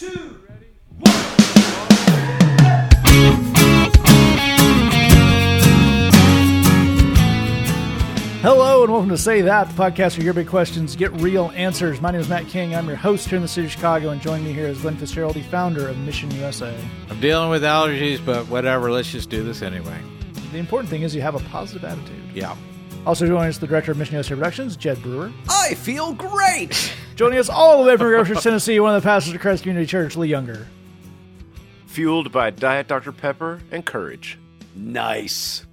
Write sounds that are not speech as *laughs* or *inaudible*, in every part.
two, Hello and welcome to Say That, the podcast where your big questions get real answers. My name is Matt King. I'm your host here in the city of Chicago, and joining me here is Glenn Fitzgerald, the founder of Mission USA. I'm dealing with allergies, but whatever. Let's just do this anyway. The important thing is you have a positive attitude. Yeah. Also joining us, the director of Mission USA Productions, Jed Brewer. I feel great. *laughs* Joining us all the way from Groceries, Tennessee, one of the pastors of Christ Community Church, Lee Younger. fueled by Diet Dr. Pepper and courage. nice.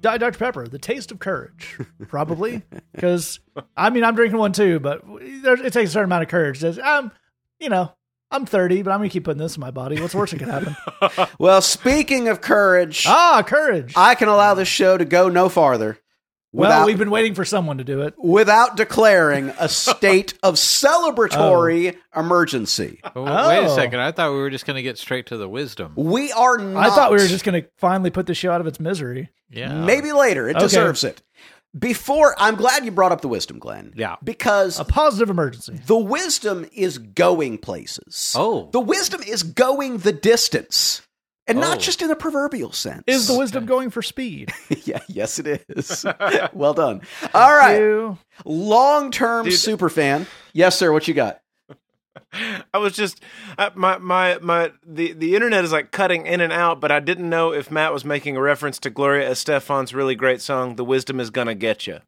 Diet Dr. Pepper, the taste of courage, probably. Because, I mean, I'm drinking one too, but it takes a certain amount of courage. There's, um, you know, I'm 30, but I'm going to keep putting this in my body. What's worse worst that could happen? *laughs* Well, speaking of courage, ah, courage. I can allow this show to go no farther well, without, we've been waiting for someone to do it. without declaring a *laughs* state of celebratory Oh. emergency. But w- Wait a Oh. second. I thought we were just going to get straight to the wisdom. We are not. I thought we were just going to finally put the show out of its misery. Yeah. Maybe later. It Okay. deserves it. Before, I'm glad you brought up the wisdom, Glenn. Yeah. Because A positive emergency. the wisdom is going places. Oh. The wisdom is going the distance. And not Oh. just in a proverbial sense. Is the wisdom going for speed? *laughs* yeah, yes, it is. *laughs* well done. All right. Long term super fan. Yes, sir. What you got? *laughs* I was just I, my my my the the internet is like cutting in and out, but I didn't know if Matt was making a reference to Gloria Estefan's really great song "The Wisdom Is Gonna Get You."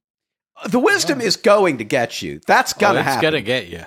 The wisdom is going to get you. That's Oh, gonna it's happen. going to get you.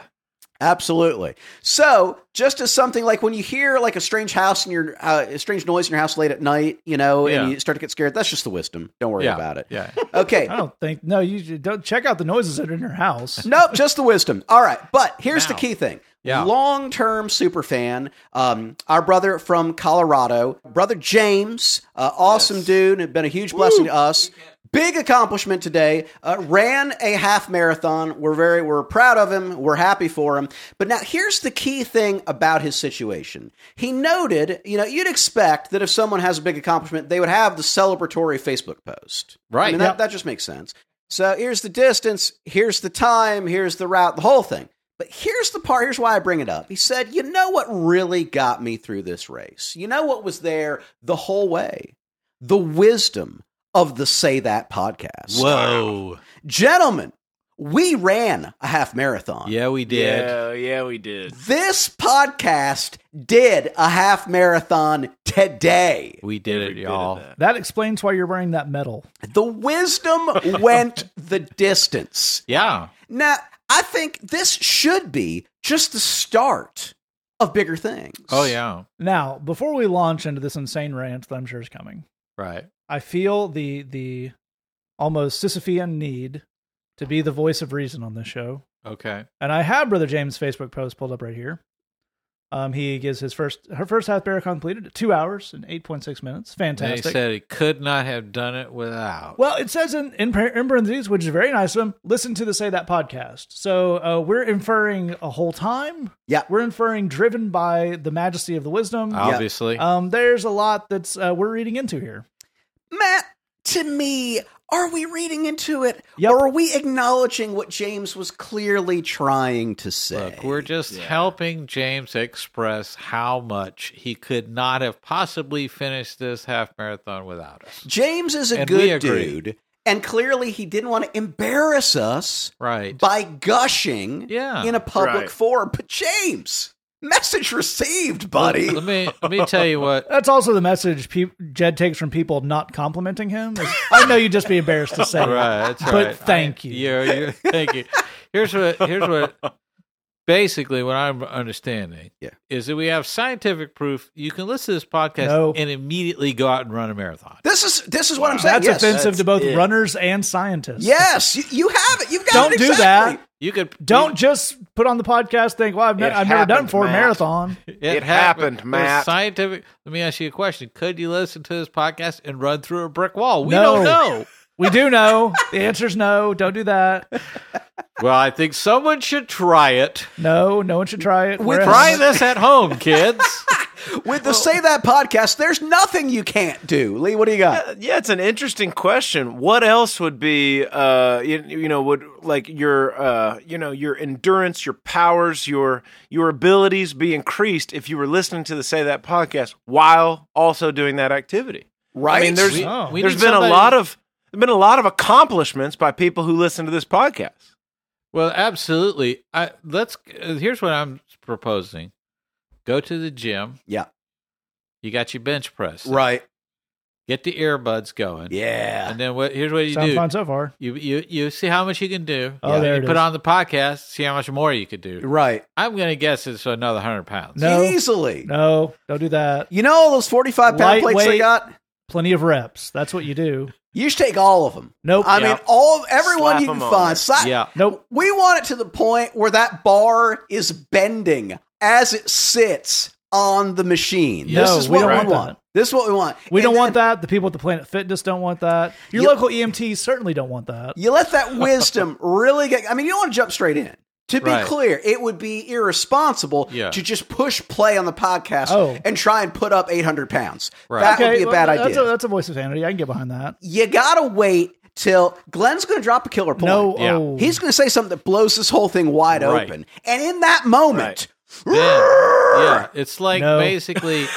Absolutely. So, just as something like when you hear like a strange house in your uh, a strange noise in your house late at night, you know, Yeah. and you start to get scared. That's just the wisdom. Don't worry Yeah. about it. Yeah. *laughs* Okay. I don't think. No, you don't check out the noises that are in your house. *laughs* Nope, just the wisdom. All right, but here's the key thing. Yeah. Long term super fan, um, our brother from Colorado, brother James, uh, awesome dude, and been a huge blessing to us. Big accomplishment today. Uh, ran a half marathon. We're very we're proud of him. We're happy for him. But now here's the key thing about his situation. He noted, you know, you'd expect that if someone has a big accomplishment, they would have the celebratory Facebook post. I Right. mean, that, Yep. that just makes sense. So here's the distance, here's the time, here's the route, the whole thing. But here's the part, here's why I bring it up. He said, You know what really got me through this race? You know what was there the whole way? The wisdom of the Say That podcast. Whoa. Gentlemen, we ran a half marathon. Yeah, we did. Yeah, yeah, we did. This podcast did a half marathon today. We did it, did y'all. that. That explains why you're wearing that medal. The wisdom *laughs* went the distance. Yeah. Now, I think this should be just the start of bigger things. Oh, yeah. Now, before we launch into this insane rant that I'm sure is coming, Right. I feel the the almost Sisyphean need to be the voice of reason on this show. Okay. And I have Brother James' Facebook post pulled up right here. Um, he gives his first her first half marathon completed two hours and eight point six minutes. They Fantastic. said he could not have done it without. well, it says in, in par- in parentheses, which is very nice of him. Listen to the Say That podcast. So uh, we're inferring a whole time. Yeah. we're inferring driven by the majesty of the wisdom. Obviously. Um, there's a lot that's uh, we're reading into here. Matt, to me, are we reading into it? Yep. Or are we acknowledging what James was clearly trying to say? Look, we're just helping James express how much he could not have possibly finished this half marathon without us. James is a And good dude. And clearly, he didn't want to embarrass us Right. by gushing Yeah. in a public Right. forum. But, James, message received, buddy. Let me let me tell you what. That's also the message pe- Jed takes from people not complimenting him. is, I know you'd just be embarrassed to say it. Right, that's But right. thank I- you. You're, you're, thank you. Here's what here's what basically what I'm understanding Yeah. is that we have scientific proof you can listen to this podcast No. and immediately go out and run a marathon. This is this is what I'm saying. That's yes. offensive to both it. runners and scientists. Yes, you, you have it. You've got Don't it do that. You could Don't just put on the podcast think, well, I've, ne- I've never done *laughs* it happened, before a marathon. It, happened, There's Matt. Scientific. Let me ask you a question. Could you listen to this podcast and run through a brick wall? We No. don't know. *laughs* We do know. The answer's no. Don't do that. Well, I think someone should try it. No, no one should try it. Wear a Try this at home, kids. *laughs* With the Say That podcast, there's nothing you can't do. Lee, what do you got? Yeah, it's an interesting question. What else would be, uh, you, you know, would like your, uh, you know, your endurance, your powers, your your abilities be increased if you were listening to the Say That podcast while also doing that activity? Right? I mean, there's We- Oh. we there's need been somebody- a lot of there's been a lot of accomplishments by people who listen to this podcast. Well, absolutely. I let's. Uh, here's what I'm proposing: go to the gym. Yeah. You got your bench press. right. Get the earbuds going. Yeah. And then what? Here's what you Sounds do. fun so far. You you you see how much you can do. Oh, there you it put is. on the podcast. See how much more you could do. Right. I'm gonna guess it's another hundred pounds. No. Easily. No, don't do that. You know all those 45 pound plates they got? Plenty of reps. That's what you do. You should take all of them. Nope. I Yeah. mean, all everyone Slap you 'em can find. there. Slap- Yeah. Nope. We want it to the point where that bar is bending as it sits on the machine. No, this is we what don't we want want. This is what we want. We And don't want that. The people at the Planet Fitness don't want that. Your You- local EMTs certainly don't want that. You let that wisdom *laughs* really get. I mean, you don't want to jump straight in. To be Right. clear, it would be irresponsible Yeah. to just push play on the podcast Oh. and try and put up 800 pounds. Right. That would be a well, bad that's idea. A, that's a voice of sanity. I can get behind that. you gotta wait till Glenn's going to drop a killer point. No, Yeah. oh, He's going to say something that blows this whole thing wide Right. open. And in that moment, Yeah. yeah. It's like No. basically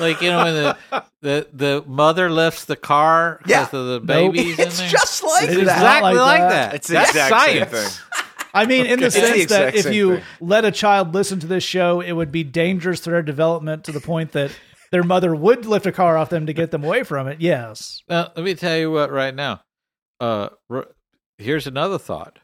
like you know when the the, the mother lifts the car because Yeah. of the Nope. babies it's there. just like It is that. exactly like like that. that. It's the That's exact same science. thing. I mean, in the It's the sense that if you thing. let a child listen to this show, it would be dangerous to their development to the point that their mother would lift a car off them to get them away from it. Yes. Now, let me tell you what right now. Uh, r- here's another thought.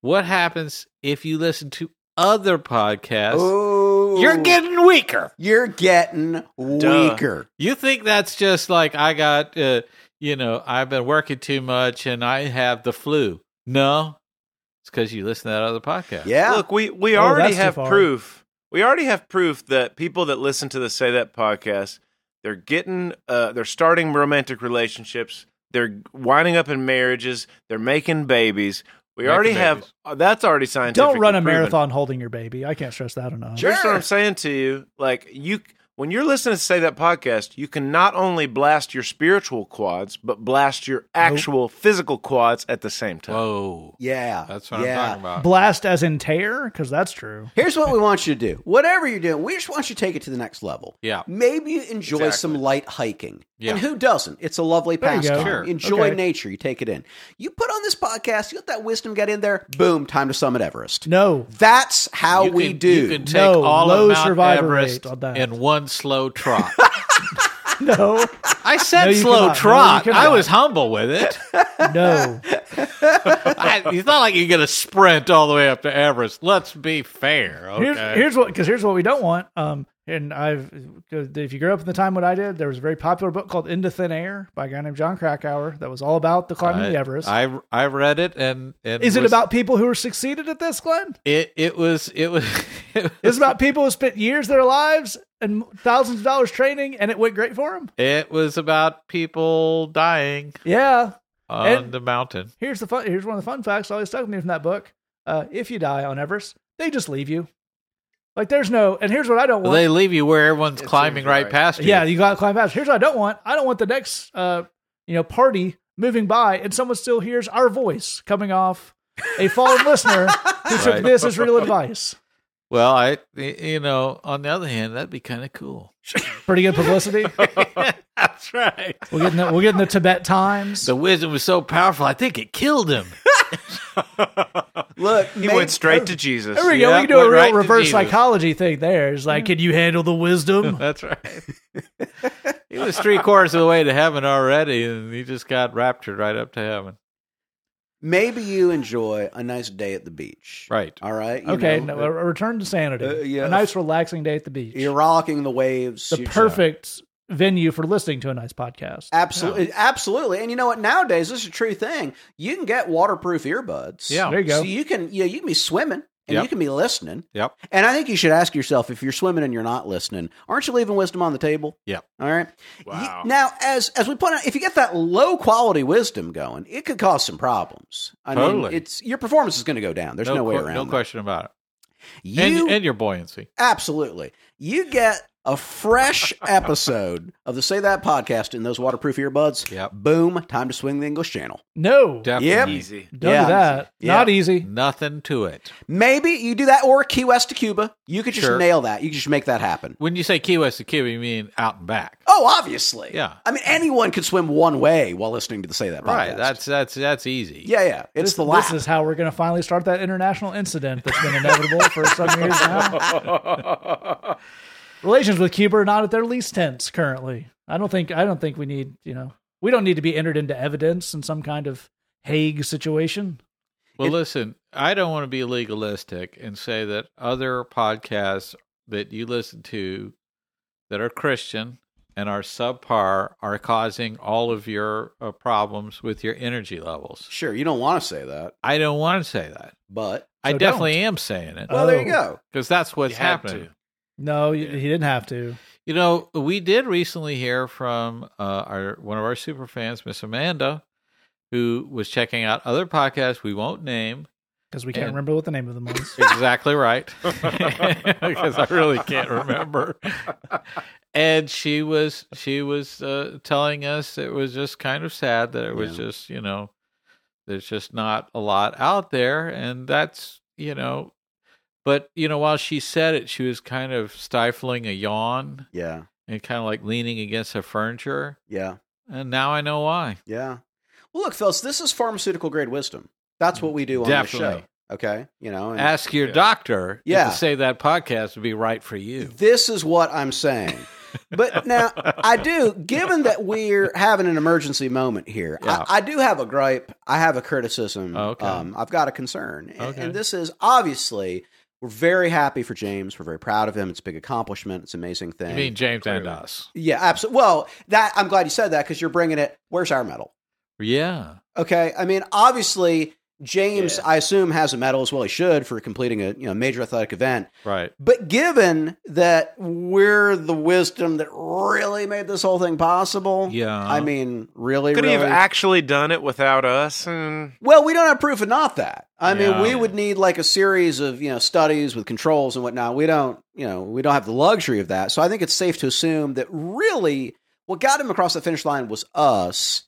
What happens if you listen to other podcasts? Ooh. You're getting weaker. You're getting weaker. You think that's just like I got, uh, you know, I've been working too much and I have the flu. No, it's because you listen to that other podcast. Yeah. Look, we we Oh, already have proof. We already have proof that people that listen to the Say That podcast, they're getting, uh, they're starting romantic relationships. They're winding up in marriages. They're making babies. We Making already have. babies. Uh, that's already scientific. Don't run a marathon holding your baby. I can't stress that enough. Sure. Here's what I'm saying to you: like you, when you're listening to Say That podcast, you can not only blast your spiritual quads, but blast your actual physical quads at the same time. Whoa. yeah. That's what yeah. I'm talking about. Blast as in tear? Because that's true. Here's what we want you to do. Whatever you're doing, we just want you to take it to the next level. Yeah. Maybe you enjoy Exactly. some light hiking. Yeah. And who doesn't? It's a lovely There you pastime. Sure. Enjoy Okay. nature. You take it in. You put on this podcast, you let that wisdom get in there, boom, time to summit Everest. No. That's how You we can- do. You can take No, all low of Mount survivor Everest on that. in one slow trot. *laughs* No. I said No, you slow cannot. No, you trot. cannot. I was humble with it. No. *laughs* I, it's not like you're going to sprint all the way up to Everest. Let's be fair. Okay. Here's, here's what because here's what we don't want. Um, and I've 'cause if you grew up in the time what I did, there was a very popular book called Into Thin Air by a guy named Jon Krakauer that was all about the climbing the Everest. I I read it and, and Is it was- about people who were succeeded at this, Glenn? it? It was it was. *laughs* It It's was, about people who spent years of their lives and thousands of dollars training, and it went great for him. it was about people dying Yeah. on And- the mountain. Here's the fun. Here's one of the fun facts. that always stuck with me from that book. Uh, if you die on Everest, they just leave you. Like there's no. And here's what I don't want. They leave you where everyone's It climbing seems right right. past you. Yeah, you got to climb past. Here's what I don't want. I don't want the next, uh, you know, party moving by and someone still hears our voice coming off a fallen listener who took Right. this as real advice. Well, I you know, on the other hand, that'd be kind of cool. *laughs* Pretty good publicity. *laughs* That's right. We're getting the, we'll get in the Tibet Times. The wisdom was so powerful. I think it killed him. *laughs* Look, He may- went straight er, to Jesus. there we go. Yeah, we can do a real right reverse psychology thing there. It's like, can you handle the wisdom? That's right. he was three quarters of the way to heaven already, and he just got raptured right up to heaven. Maybe you enjoy a nice day at the beach. Right. All right. you Okay, know, no, a a return to sanity. Uh, yeah. A nice, relaxing day at the beach. You're rocking the waves. the you- perfect venue for listening to a nice podcast. Absolutely, absolutely. And you know what? Nowadays, this is a true thing. You can get waterproof earbuds. Yeah. There you go. So you can, you know, you can be swimming and Yep. you can be listening. Yep. And I think you should ask yourself if you're swimming and you're not listening, aren't you leaving wisdom on the table? Yep. All right. Wow. You- now, as as we point out, if you get that low quality wisdom going, it could cause some problems. I mean, Totally. it's your performance is going to go down. There's no, way que- around. No that. question about it. You and, and your buoyancy. absolutely. You get a fresh episode of the Say That podcast in those waterproof earbuds. Yep. Boom, time to swing the English channel. No, Definitely. Yep. Easy. don't Yeah. do that. Yeah. Not easy. Nothing to it. Maybe you do that or Key West to Cuba. You could just Sure. nail that. You could just make that happen. When you say Key West to Cuba, you mean out and back. Oh, obviously. Yeah. I mean, anyone could swim one way while listening to the Say That podcast. Right. That's that's that's easy. yeah, yeah. It's This, the lap. this is how we're going to finally start that international incident that's been inevitable for some years now. *laughs* Relations with Cuba are not at their least tense currently. I don't think. I don't think we need. You know, we don't need to be entered into evidence in some kind of Hague situation. Well, listen, I don't want to be legalistic and say that other podcasts that you listen to that are Christian and are subpar are causing all of your uh, problems with your energy levels. Sure, you don't want to say that, I don't want to say that. but I So definitely am saying it well, there you Oh. go. because that's what's You had happening. to. No, you he didn't have to. You know, we did recently hear from uh, our one of our super fans, Miss Amanda, who was checking out other podcasts we won't name. Because we can't And- remember what the name of them was. *laughs* Exactly right. *laughs* because I really can't remember. And she was she was uh, telling us it was just kind of sad that it was Yeah. just you know there's just not a lot out there, and that's you know. But you know, while she said it, she was kind of stifling a yawn Yeah, and kind of like leaning against the furniture. yeah, And now I know why. yeah. Well, look, fellas, this is pharmaceutical grade wisdom. That's what we do on the show. Okay, you know, and Ask your Yeah. doctor Yeah. to say that podcast would be right for you. this is what I'm saying. But *laughs* now I do, given that we're having an emergency moment here, Yeah. I, I do have a gripe. I have a criticism. Okay. Um, I've got a concern. And, Okay. and this is obviously, we're very happy for James. We're very proud of him. It's a big accomplishment. It's an amazing thing. You mean James and us? yeah, absolutely. Well, that I'm glad you said that because you're bringing it. Where's our medal? Yeah. Okay. I mean, obviously, James, Yeah. I assume, has a medal as well. He should for completing a you know major athletic event. Right. But given that we're the wisdom that really made this whole thing possible, Yeah. I mean, really, could he have actually done it without us? And well, we don't have proof of not that. I mean, we would need like a series of you know studies with controls and whatnot. We don't, you know, we don't have the luxury of that. So I think it's safe to assume that really what got him across the finish line was us.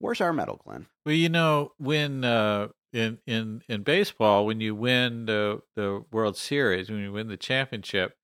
Where's our medal, Glenn? Well, you know, when uh, in in in baseball, when you win the the World Series, when you win the championship,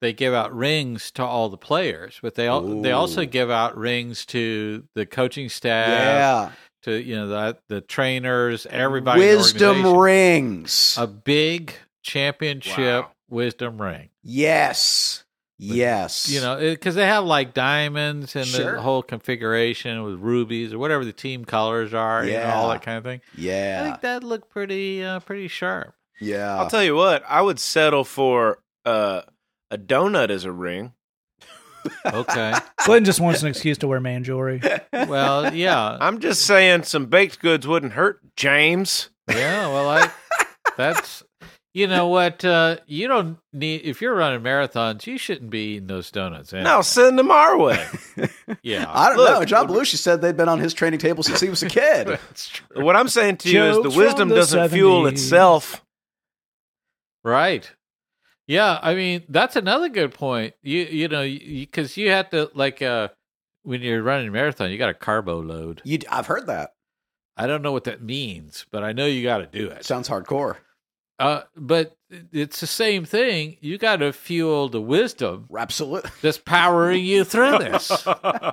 they give out rings to all the players, but they al- they also give out rings to the coaching staff, yeah, to you know the the trainers, everybody. in the wisdom rings. a big championship Wow. wisdom ring. yes, yes. You know, because they have like diamonds and Sure. the whole configuration with rubies or whatever the team colors are, you know, all that kind of thing. Yeah. I think that looked pretty uh, pretty sharp. yeah. I'll tell you what, I would settle for uh, a donut as a ring. Okay. *laughs* Glenn just wants an excuse to wear man jewelry. well, yeah, I'm just saying some baked goods wouldn't hurt, James. yeah. Well, I that's you know what uh, you don't need if you're running marathons, you shouldn't be eating those donuts. anyway. No, send them our way. yeah, I don't Look, know. John Belushi said they'd been on his training table since he was a kid. *laughs* what I'm saying to you is the wisdom the doesn't fuel itself. Right. Yeah, I mean that's another good point. You you know because you, have to like uh when you're running a marathon, you got a carbo load. You, I've heard that. I don't know what that means, but I know you got to do it. Sounds hardcore. Uh, but it's the same thing. You got to fuel the wisdom Absolutely. *laughs* that's powering you through this. *laughs* yeah,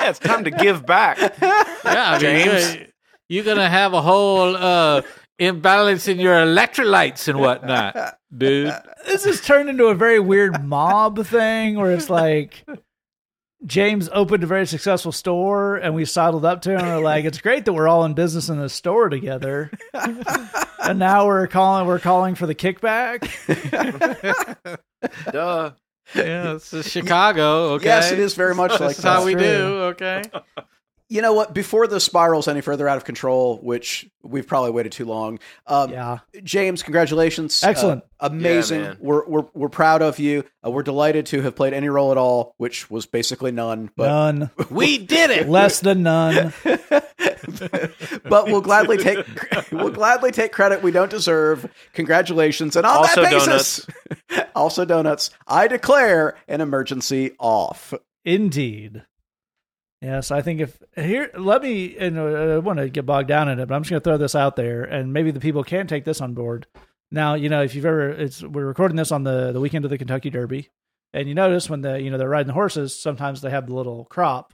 it's time to give back. Yeah, I mean, James. you're, you're gonna have a whole uh imbalance in your electrolytes and whatnot, dude. this has turned into a very weird mob thing where it's like James opened a very successful store and we sidled up to him and we're like, it's great that we're all in business in this store together. *laughs* and now we're calling we're calling for the kickback. *laughs* Duh. Yeah, it's uh, Chicago. Okay, Yes, it is very much like That's how we do. Okay. You know what? Before this spirals any further out of control, which we've probably waited too long. Um, Yeah. James, congratulations! Excellent. Uh, amazing. Yeah, we're we're we're proud of you. Uh, we're delighted to have played any role at all, which was basically none. But None. We did it. Less than none. *laughs* but we'll gladly take we'll gladly take credit we don't deserve. Congratulations, and on Also that basis, donuts. *laughs* also donuts. I declare an emergency off. Indeed. Yes, I think if here, let me, and I want to get bogged down in it, but I'm just going to throw this out there, and maybe the people can take this on board. Now, you know, if you've ever, it's we're recording this on the the weekend of the Kentucky Derby, and you notice when the you know they're riding the horses, sometimes they have the little crop,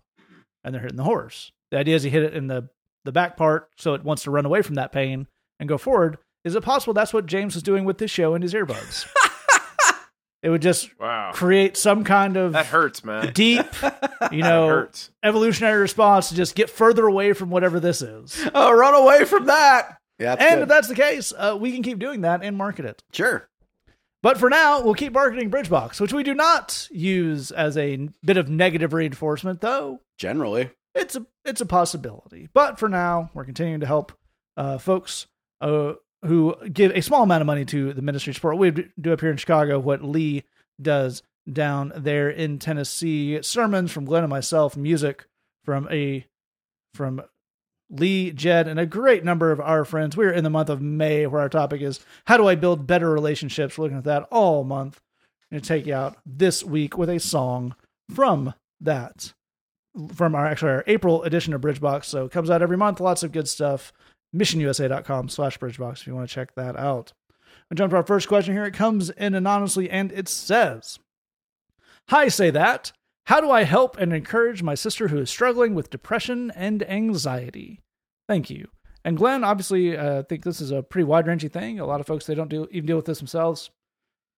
and they're hitting the horse. The idea is you hit it in the the back part, so it wants to run away from that pain and go forward. Is it possible that's what James was doing with this show in his earbuds? *laughs* it would just Wow. create some kind of That hurts, man. deep, *laughs* you know, hurts. evolutionary response to just get further away from whatever this is. *laughs* Oh, run away from that. Yeah, that's and good. if that's the case, uh, we can keep doing that and market it. sure. But for now, we'll keep marketing Bridgebox, which we do not use as a bit of negative reinforcement, though Generally, it's a it's a possibility. But for now, we're continuing to help uh, folks uh, who give a small amount of money to the ministry support. We do up here in Chicago what Lee does down there in Tennessee. Sermons from Glenn and myself, music from a from Lee, Jed, and a great number of our friends. We're in the month of May, where our topic is how do I build better relationships. We're looking at that all month. I'm going to take you out this week with a song from that from our actually our April edition of Bridgebox. So it comes out every month. Lots of good stuff. MissionUSA.com slash Bridgebox if you want to check that out. We jump to our first question here. It comes in anonymously and it says, Hi, say that. How do I help and encourage my sister who is struggling with depression and anxiety? Thank you. And Glenn, obviously, uh, I think this is a pretty wide ranging thing. A lot of folks they don't do even deal with this themselves.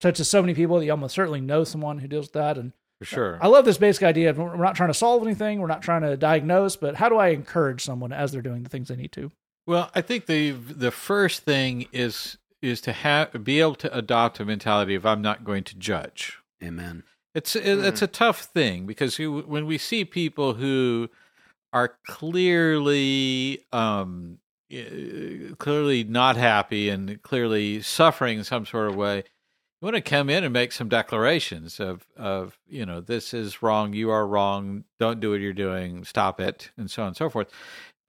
Touches so many people that you almost certainly know someone who deals with that. And For sure. I love this basic idea of we're not trying to solve anything, we're not trying to diagnose, but how do I encourage someone as they're doing the things they need to? Well, I think the the first thing is is to have be able to adopt a mentality of I'm not going to judge. Amen. It's it, it's a tough thing because you, when we see people who are clearly um eh, clearly not happy and clearly suffering in some sort of way, you want to come in and make some declarations of of you know this is wrong, you are wrong, don't do what you're doing, stop it, and so on and so forth.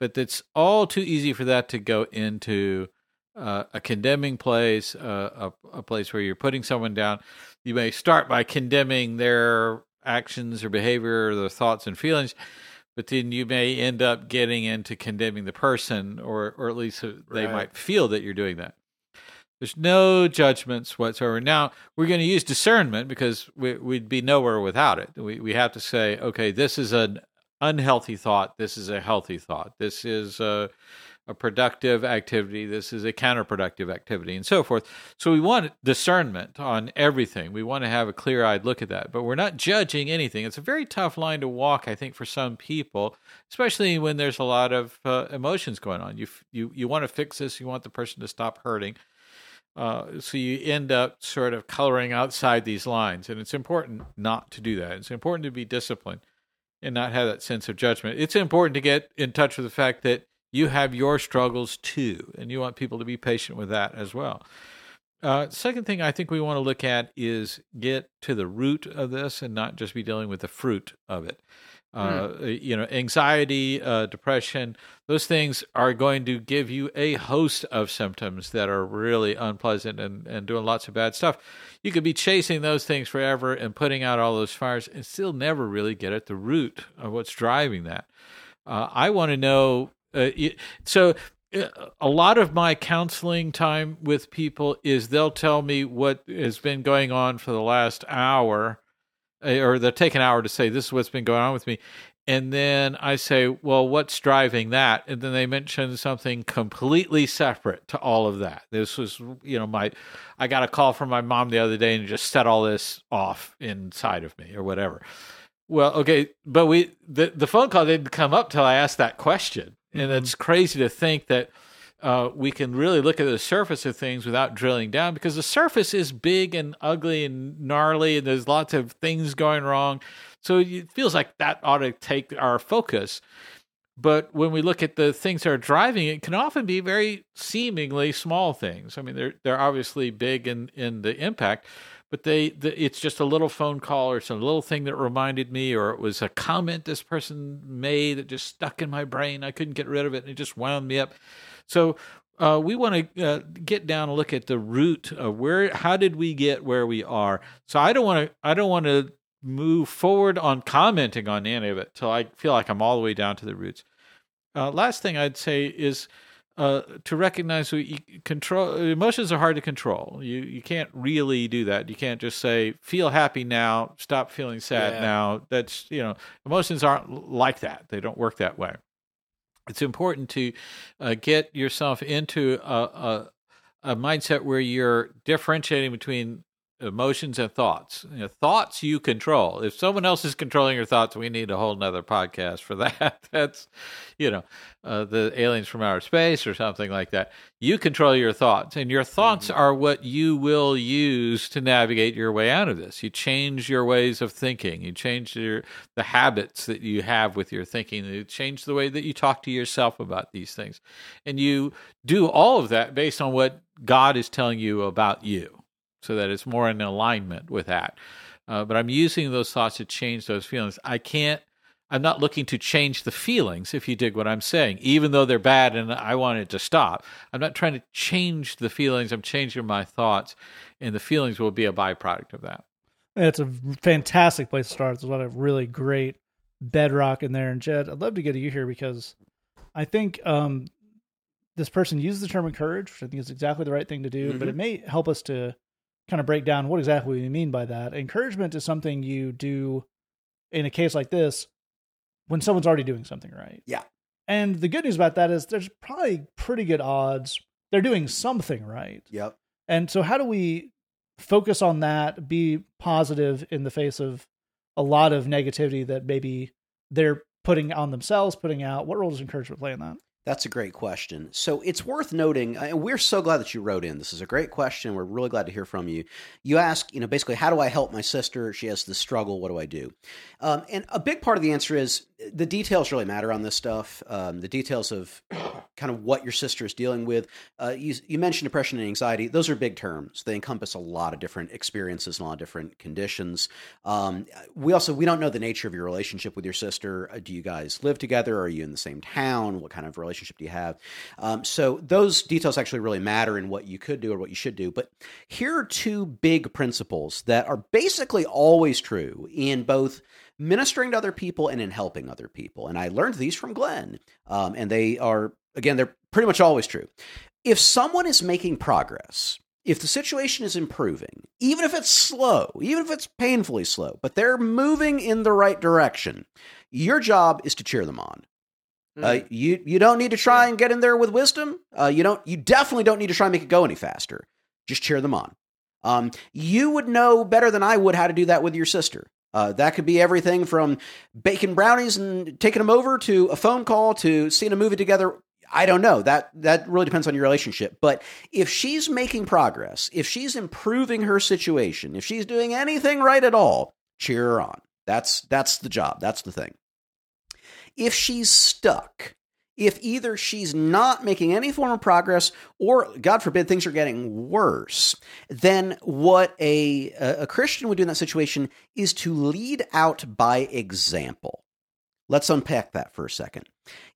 But it's all too easy for that to go into uh, a condemning place, uh, a, a place where you're putting someone down. You may start by condemning their actions or behavior or their thoughts and feelings, but then you may end up getting into condemning the person, or or at least they Right. might feel that you're doing that. There's no judgments whatsoever. Now we're going to use discernment because we, we'd be nowhere without it. We we have to say, okay, this is an unhealthy thought. This is a healthy thought. This is a, a productive activity. This is a counterproductive activity, and so forth. So we want discernment on everything. We want to have a clear eyed look at that, but we're not judging anything. It's a very tough line to walk, I think, for some people, especially when there's a lot of uh, emotions going on. You you you want to fix this. You want the person to stop hurting. Uh, so you end up sort of coloring outside these lines, and it's important not to do that. It's important to be disciplined and not have that sense of judgment. It's important to get in touch with the fact that you have your struggles too, and you want people to be patient with that as well. Uh, second thing I think we want to look at is get to the root of this and not just be dealing with the fruit of it. Uh, You know, anxiety, uh, depression, those things are going to give you a host of symptoms that are really unpleasant and, and doing lots of bad stuff. You could be chasing those things forever and putting out all those fires and still never really get at the root of what's driving that. Uh, I want to know. Uh, so, uh, a lot of my counseling time with people is they'll tell me what has been going on for the last hour, Uh, or they'll take an hour to say, This is what's been going on with me. And then I say, Well, what's driving that? And then they mention something completely separate to all of that. This was, you know, my, I got a call from my mom the other day and just set all this off inside of me or whatever. Well, okay, but we the the phone call didn't come up till I asked that question, and mm-hmm. it's crazy to think that uh, we can really look at the surface of things without drilling down because the surface is big and ugly and gnarly, and there's lots of things going wrong. So it feels like that ought to take our focus. But when we look at the things that are driving it, can often be very seemingly small things. I mean, they're they're obviously big in in the impact, but they the, it's just a little phone call or some little thing that reminded me, or it was a comment this person made that just stuck in my brain. I couldn't get rid of it, and it just wound me up. So uh, we want to uh, get down and look at the root of where how did we get where we are? So i don't want to i don't want to move forward on commenting on any of it till i feel like i'm all the way down to the roots. Uh, last thing i'd say is uh, to recognize we control emotions are hard to control. You you can't really do that. You can't just say feel happy now stop feeling sad Yeah. now. That's you know emotions aren't like that. They don't work that way it's important to uh, get yourself into a, a, a mindset where you're differentiating between emotions and thoughts. You know, thoughts you control. If someone else is controlling your thoughts, we need a whole nother podcast for *laughs* that. That's, you know, uh, the aliens from outer space or something like that. You control your thoughts, and your thoughts are what you will use to navigate your way out of this. You change your ways of thinking. You change your the habits that you have with your thinking. You change the way that you talk to yourself about these things, and you do all of that based on what God is telling you about you so that it's more in alignment with that. Uh, but I'm using those thoughts to change those feelings. I can't. I'm not looking to change the feelings. If you dig what I'm saying, even though they're bad and I want it to stop, I'm not trying to change the feelings. I'm changing my thoughts, and the feelings will be a byproduct of that. It's a fantastic place to start. There's a lot of really great bedrock in there. And Jed, I'd love to get to you here because I think um, this person used the term encourage, which I think is exactly the right thing to do, but it may help us to kind of break down what exactly we mean by that. Encouragement is something you do in a case like this when someone's already doing something right. Yeah. And the good news about that is there's probably pretty good odds they're doing something right. Yep. And so, how do we focus on that, be positive in the face of a lot of negativity that maybe they're putting on themselves, putting out? What role does encouragement play in that? That's a great question. So it's worth noting, and we're so glad that you wrote in. This is a great question. We're really glad to hear from you. You ask, you know, basically, how do I help my sister? She has this struggle. What do I do? Um, and a big part of the answer is the details really matter on this stuff. Um, the details of kind of what your sister is dealing with. Uh, you, you mentioned depression and anxiety. Those are big terms. They encompass a lot of different experiences and a lot of different conditions. Um, we also we don't know the nature of your relationship with your sister. Uh, do you guys live together? Are you in the same town? What kind of relationship do you have? Um, so those details actually really matter in what you could do or what you should do. But here are two big principles that are basically always true in both ministering to other people and in helping other people. And I learned these from Glenn, um, and they are again they're pretty much always true. If someone is making progress, if the situation is improving, even if it's slow, even if it's painfully slow, but they're moving in the right direction, your job is to cheer them on. Uh, you you don't need to try and get in there with wisdom. Uh, you don't. You definitely don't need to try and make it go any faster. Just cheer them on. Um, you would know better than I would how to do that with your sister. Uh, that could be everything from baking brownies and taking them over to a phone call to seeing a movie together. I don't know. That that really depends on your relationship. But if she's making progress, if she's improving her situation, if she's doing anything right at all, cheer her on. That's that's the job. That's the thing. If she's stuck, if either she's not making any form of progress or god forbid things are getting worse then what a a christian would do in that situation is to lead out by example. Let's unpack that for a second.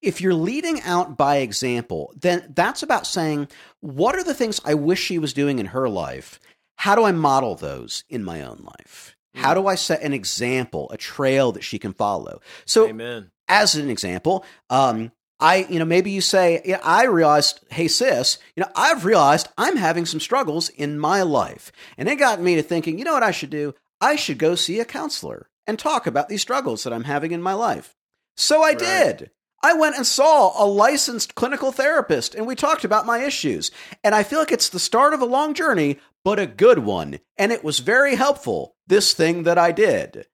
If you're leading out by example then that's about saying what are the things i wish she was doing in her life? How do i model those in my own life? How hmm. do i set an example a trail that she can follow? So Amen. As an example, um, I, you know, maybe you say, yeah, I realized, hey, sis, you know, I've realized I'm having some struggles in my life. And it got me to thinking, you know what I should do? I should go see a counselor and talk about these struggles that I'm having in my life. So I did. I went and saw a licensed clinical therapist and we talked about my issues. And I feel like it's the start of a long journey, but a good one. And it was very helpful, this thing that I did.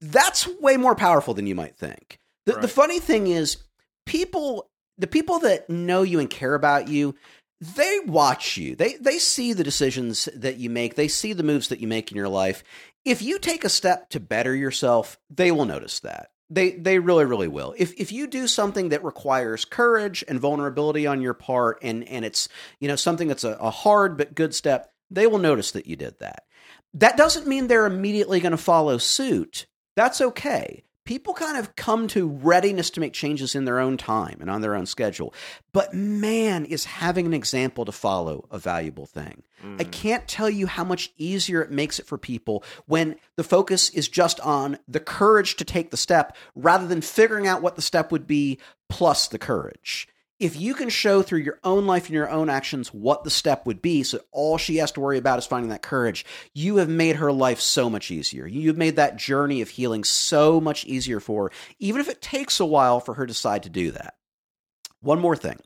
That's way more powerful than you might think. The, the funny thing is, people, the people that know you and care about you, they watch you. They they see the decisions that you make. They see the moves that you make in your life. If you take a step to better yourself, they will notice that. They they really really will. If if you do something that requires courage and vulnerability on your part, and and it's you know something that's a, a hard but good step, they will notice that you did that. That doesn't mean they're immediately going to follow suit. That's okay people kind of come to readiness to make changes in their own time and on their own schedule. But man, is having an example to follow a valuable thing. Mm. I can't tell you how much easier it makes it for people when the focus is just on the courage to take the step rather than figuring out what the step would be plus the courage if you can show through your own life and your own actions what the step would be, so all she has to worry about is finding that courage, you have made her life so much easier. You've made that journey of healing so much easier for her, even if it takes a while for her to decide to do that. One more thing.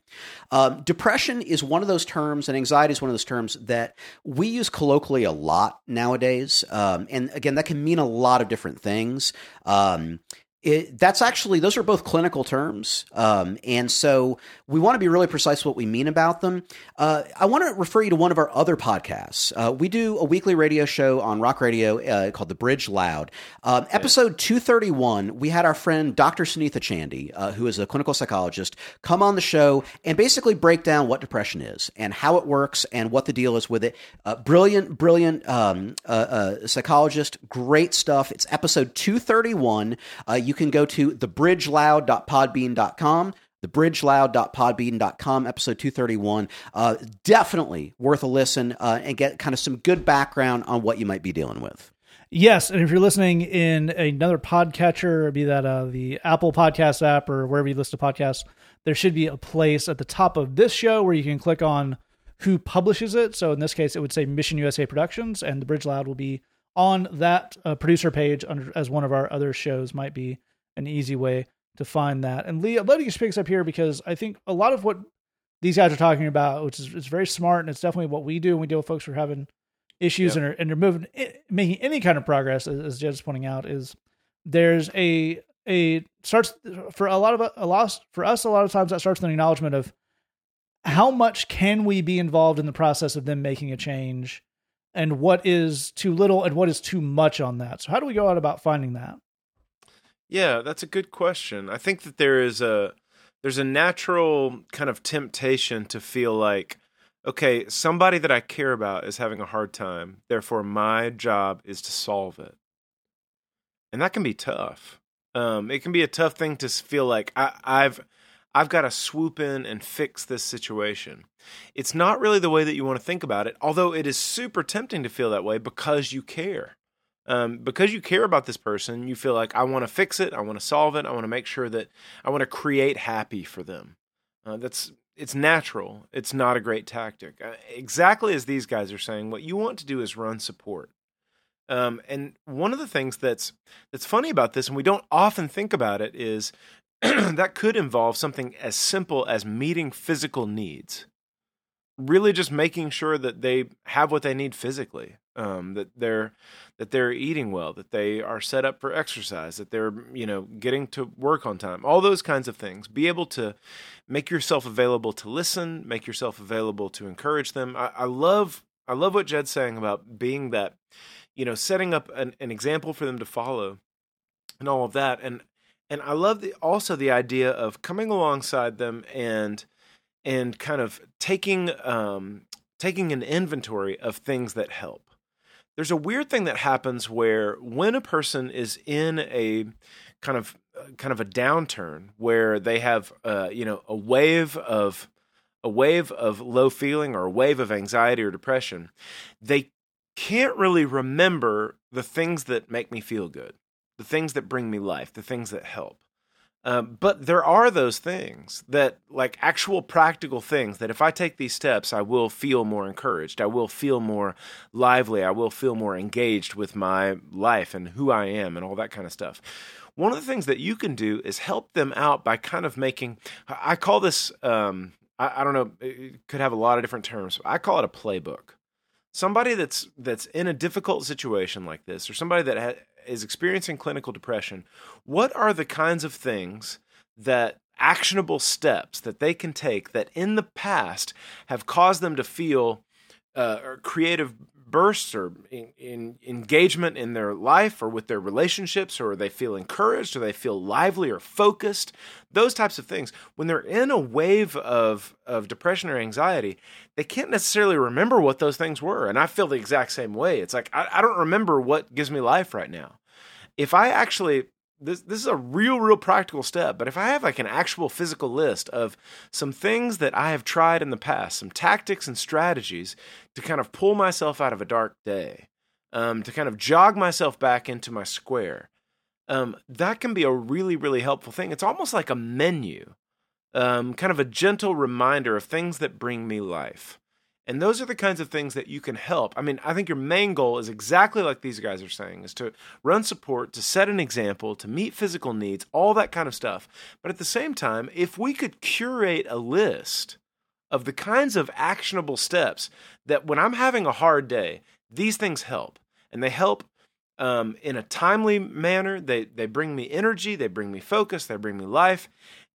Um, depression is one of those terms, and anxiety is one of those terms that we use colloquially a lot nowadays. Um, and again, that can mean a lot of different things. Um, it, that's actually those are both clinical terms, um, and so we want to be really precise what we mean about them. Uh, I want to refer you to one of our other podcasts. Uh, we do a weekly radio show on Rock Radio uh, called The Bridge Loud. Um, episode two thirty one, we had our friend Dr. Sunitha Chandy, uh, who is a clinical psychologist, come on the show and basically break down what depression is and how it works and what the deal is with it. Uh, brilliant, brilliant um, uh, psychologist, great stuff. It's episode two thirty one. you you can go to thebridgeloud.podbean.com thebridgeloud.podbean.com, episode 231. Uh, definitely worth a listen uh, and get kind of some good background on what you might be dealing with. Yes, and if you're listening in another podcatcher, be that uh, the Apple Podcast app or wherever you listen to podcasts, there should be a place at the top of this show where you can click on who publishes it. So in this case, it would say Mission USA Productions, and the Bridge Loud will be on that uh, producer page under, as one of our other shows might be an easy way to find that. And Lee, you speak up here because I think a lot of what these guys are talking about, which is it's very smart and it's definitely what we do when we deal with folks who are having issues and, are, and they're moving, eh, making any kind of progress, as Jed's pointing out, is there's a a starts for a lot of a lot for us a lot of times that starts with an acknowledgement of how much can we be involved in the process of them making a change and what is too little and what is too much on that. So how do we go out about finding that? Yeah, that's a good question. I think that there is a there's a natural kind of temptation to feel like okay, somebody that I care about is having a hard time, therefore my job is to solve it. And that can be tough. Um, it can be a tough thing to feel like I, I've I've got to swoop in and fix this situation. It's not really the way that you want to think about it, although it is super tempting to feel that way because you care. Um, because you care about this person, you feel like I want to fix it, I want to solve it, I want to make sure that I want to create happy for them. Uh, that's it's natural. It's not a great tactic. Uh, exactly as these guys are saying, what you want to do is run support. Um, and one of the things that's that's funny about this, and we don't often think about it, is *clears throat* that could involve something as simple as meeting physical needs. Really, just making sure that they have what they need physically, um, that they're that they're eating well, that they are set up for exercise, that they're you know getting to work on time, all those kinds of things. Be able to make yourself available to listen, make yourself available to encourage them. I, I love I love what Jed's saying about being that, you know, setting up an, an example for them to follow, and all of that. And and I love the, also the idea of coming alongside them and and kind of taking um, taking an inventory of things that help. There's a weird thing that happens where when a person is in a kind of uh, kind of a downturn where they have uh, you know a wave of a wave of low feeling or a wave of anxiety or depression, they can't really remember the things that make me feel good the things that bring me life, the things that help. Um, but there are those things that, like actual practical things, that if I take these steps, I will feel more encouraged. I will feel more lively. I will feel more engaged with my life and who I am and all that kind of stuff. One of the things that you can do is help them out by kind of making, I call this, um, I, I don't know, it could have a lot of different terms. I call it a playbook somebody that's that's in a difficult situation like this or somebody that ha- is experiencing clinical depression, what are the kinds of things that actionable steps that they can take that in the past have caused them to feel uh, creative bursts or in, in engagement in their life or with their relationships, or they feel encouraged, or they feel lively or focused, those types of things. When they're in a wave of of depression or anxiety, they can't necessarily remember what those things were. And I feel the exact same way. It's like I, I don't remember what gives me life right now. If I actually this this is a real real practical step but if i have like an actual physical list of some things that i have tried in the past some tactics and strategies to kind of pull myself out of a dark day um, to kind of jog myself back into my square um, that can be a really really helpful thing. It's almost like a menu um, kind of a gentle reminder of things that bring me life and those are the kinds of things that you can help. I mean, I think your main goal is exactly like these guys are saying is to run support, to set an example, to meet physical needs, all that kind of stuff. But at the same time, if we could curate a list of the kinds of actionable steps that when I'm having a hard day, these things help. And they help um, in a timely manner. They, they bring me energy, they bring me focus, they bring me life,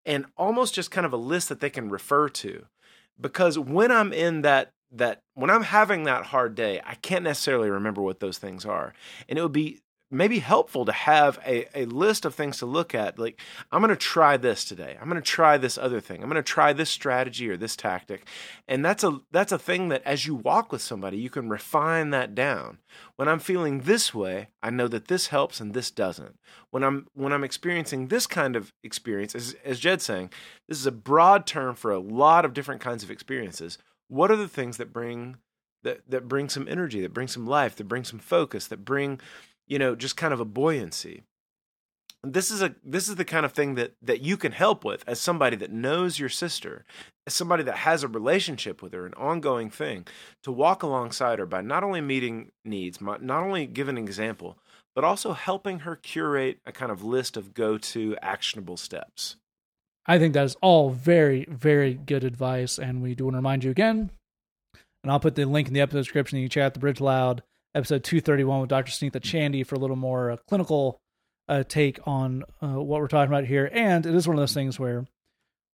and almost just kind of a list that they can refer to because when I'm in that that when I'm having that hard day, I can't necessarily remember what those things are. And it would be maybe helpful to have a, a list of things to look at. Like, I'm going to try this today. I'm going to try this other thing. I'm going to try this strategy or this tactic. And that's a, that's a thing that as you walk with somebody, you can refine that down. When I'm feeling this way, I know that this helps and this doesn't. When I'm, when I'm experiencing this kind of experience, as, as Jed's saying, this is a broad term for a lot of different kinds of experiences what are the things that bring that that bring some energy, that bring some life, that bring some focus, that bring, you know, just kind of a buoyancy. This is a this is the kind of thing that that you can help with as somebody that knows your sister, as somebody that has a relationship with her, an ongoing thing, to walk alongside her by not only meeting needs, not only give an example, but also helping her curate a kind of list of go-to actionable steps. I think that is all very, very good advice. And we do want to remind you again, and I'll put the link in the episode description. You can check out the Bridge Loud episode 231 with Dr. Sunitha Chandy for a little more uh, clinical uh, take on uh, what we're talking about here. And it is one of those things where,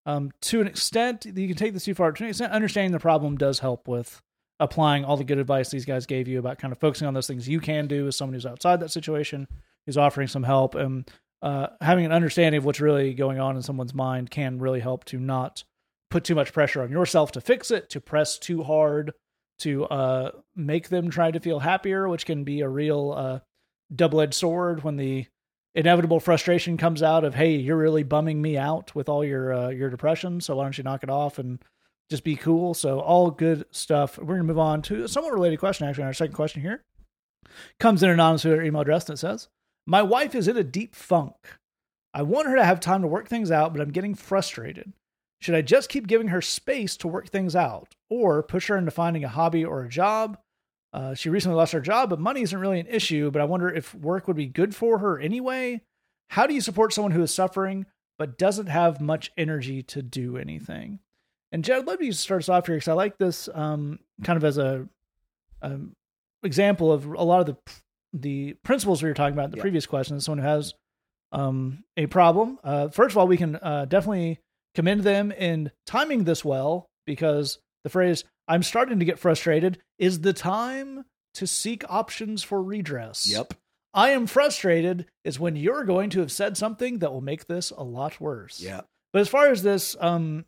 um, to an extent, you can take this too far. To an extent, understanding the problem does help with applying all the good advice these guys gave you about kind of focusing on those things you can do as someone who's outside that situation, who's offering some help. And uh, having an understanding of what's really going on in someone's mind can really help to not put too much pressure on yourself to fix it, to press too hard, to uh, make them try to feel happier, which can be a real uh, double edged sword when the inevitable frustration comes out of, hey, you're really bumming me out with all your uh, your depression, so why don't you knock it off and just be cool? So all good stuff. We're gonna move on to a somewhat related question, actually. Our second question here comes in anonymous with our email address it says, my wife is in a deep funk. I want her to have time to work things out, but I'm getting frustrated. Should I just keep giving her space to work things out or push her into finding a hobby or a job? Uh, she recently lost her job, but money isn't really an issue, but I wonder if work would be good for her anyway. How do you support someone who is suffering but doesn't have much energy to do anything? And Jed, let me start us off here because I like this um, kind of as a um, example of a lot of the the principles we were talking about in the yeah. previous question someone who has um, a problem. Uh, first of all, we can uh, definitely commend them in timing this well because the phrase "I'm starting to get frustrated" is the time to seek options for redress. Yep. I am frustrated is when you're going to have said something that will make this a lot worse. Yeah. But as far as this, um,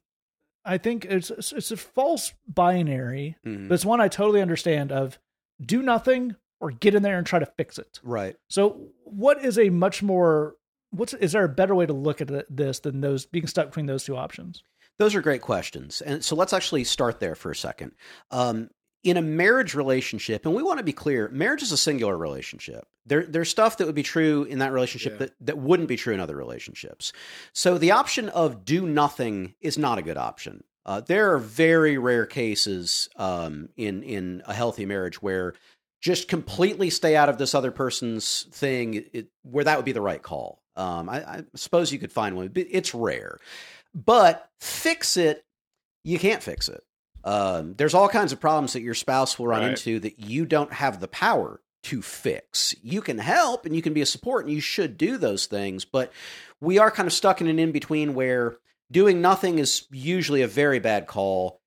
I think it's it's a false binary, mm-hmm. but it's one I totally understand. Of do nothing or get in there and try to fix it. Right. So, what is a much more what's is there a better way to look at this than those being stuck between those two options? Those are great questions, and so let's actually start there for a second. Um, in a marriage relationship, and we want to be clear, marriage is a singular relationship. There, there's stuff that would be true in that relationship yeah. that, that wouldn't be true in other relationships. So the option of do nothing is not a good option. Uh, there are very rare cases um, in in a healthy marriage where just completely stay out of this other person's thing, it, where that would be the right call. Um, I, I, suppose you could find one, but it's rare. But fix it, you can't fix it. Um, there's all kinds of problems that your spouse will run right. into that you don't have the power to fix. You can help and you can be a support and you should do those things, but we are kind of stuck in an in between where doing nothing is usually a very bad call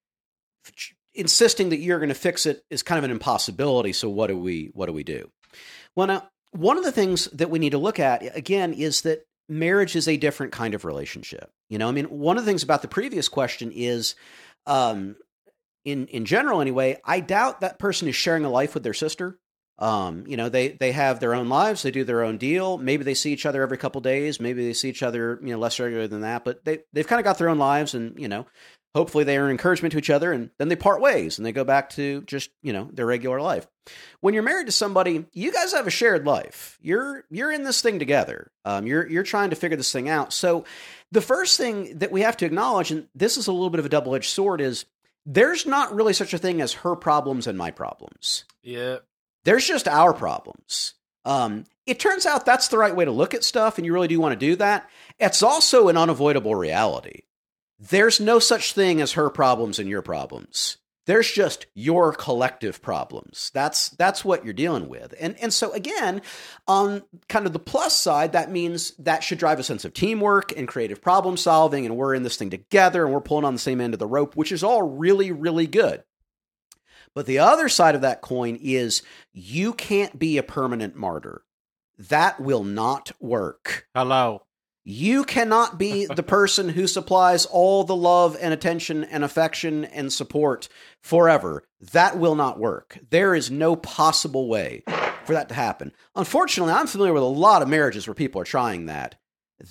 insisting that you're going to fix it is kind of an impossibility. So what do we what do we do? Well, now one of the things that we need to look at again is that marriage is a different kind of relationship. You know, I mean, one of the things about the previous question is, um, in in general, anyway, I doubt that person is sharing a life with their sister. Um, you know, they they have their own lives, they do their own deal. Maybe they see each other every couple days, maybe they see each other, you know, less regularly than that. But they they've kind of got their own lives, and you know, hopefully they are encouragement to each other, and then they part ways and they go back to just you know their regular life. When you're married to somebody, you guys have a shared life. You're you're in this thing together. Um, you're you're trying to figure this thing out. So the first thing that we have to acknowledge, and this is a little bit of a double edged sword, is there's not really such a thing as her problems and my problems. Yeah. There's just our problems. Um, it turns out that's the right way to look at stuff, and you really do want to do that. It's also an unavoidable reality. There's no such thing as her problems and your problems. There's just your collective problems. That's that's what you're dealing with. And and so again, on kind of the plus side, that means that should drive a sense of teamwork and creative problem solving, and we're in this thing together and we're pulling on the same end of the rope, which is all really, really good. But the other side of that coin is you can't be a permanent martyr. That will not work. Hello. You cannot be *laughs* the person who supplies all the love and attention and affection and support forever. That will not work. There is no possible way for that to happen. Unfortunately, I'm familiar with a lot of marriages where people are trying that.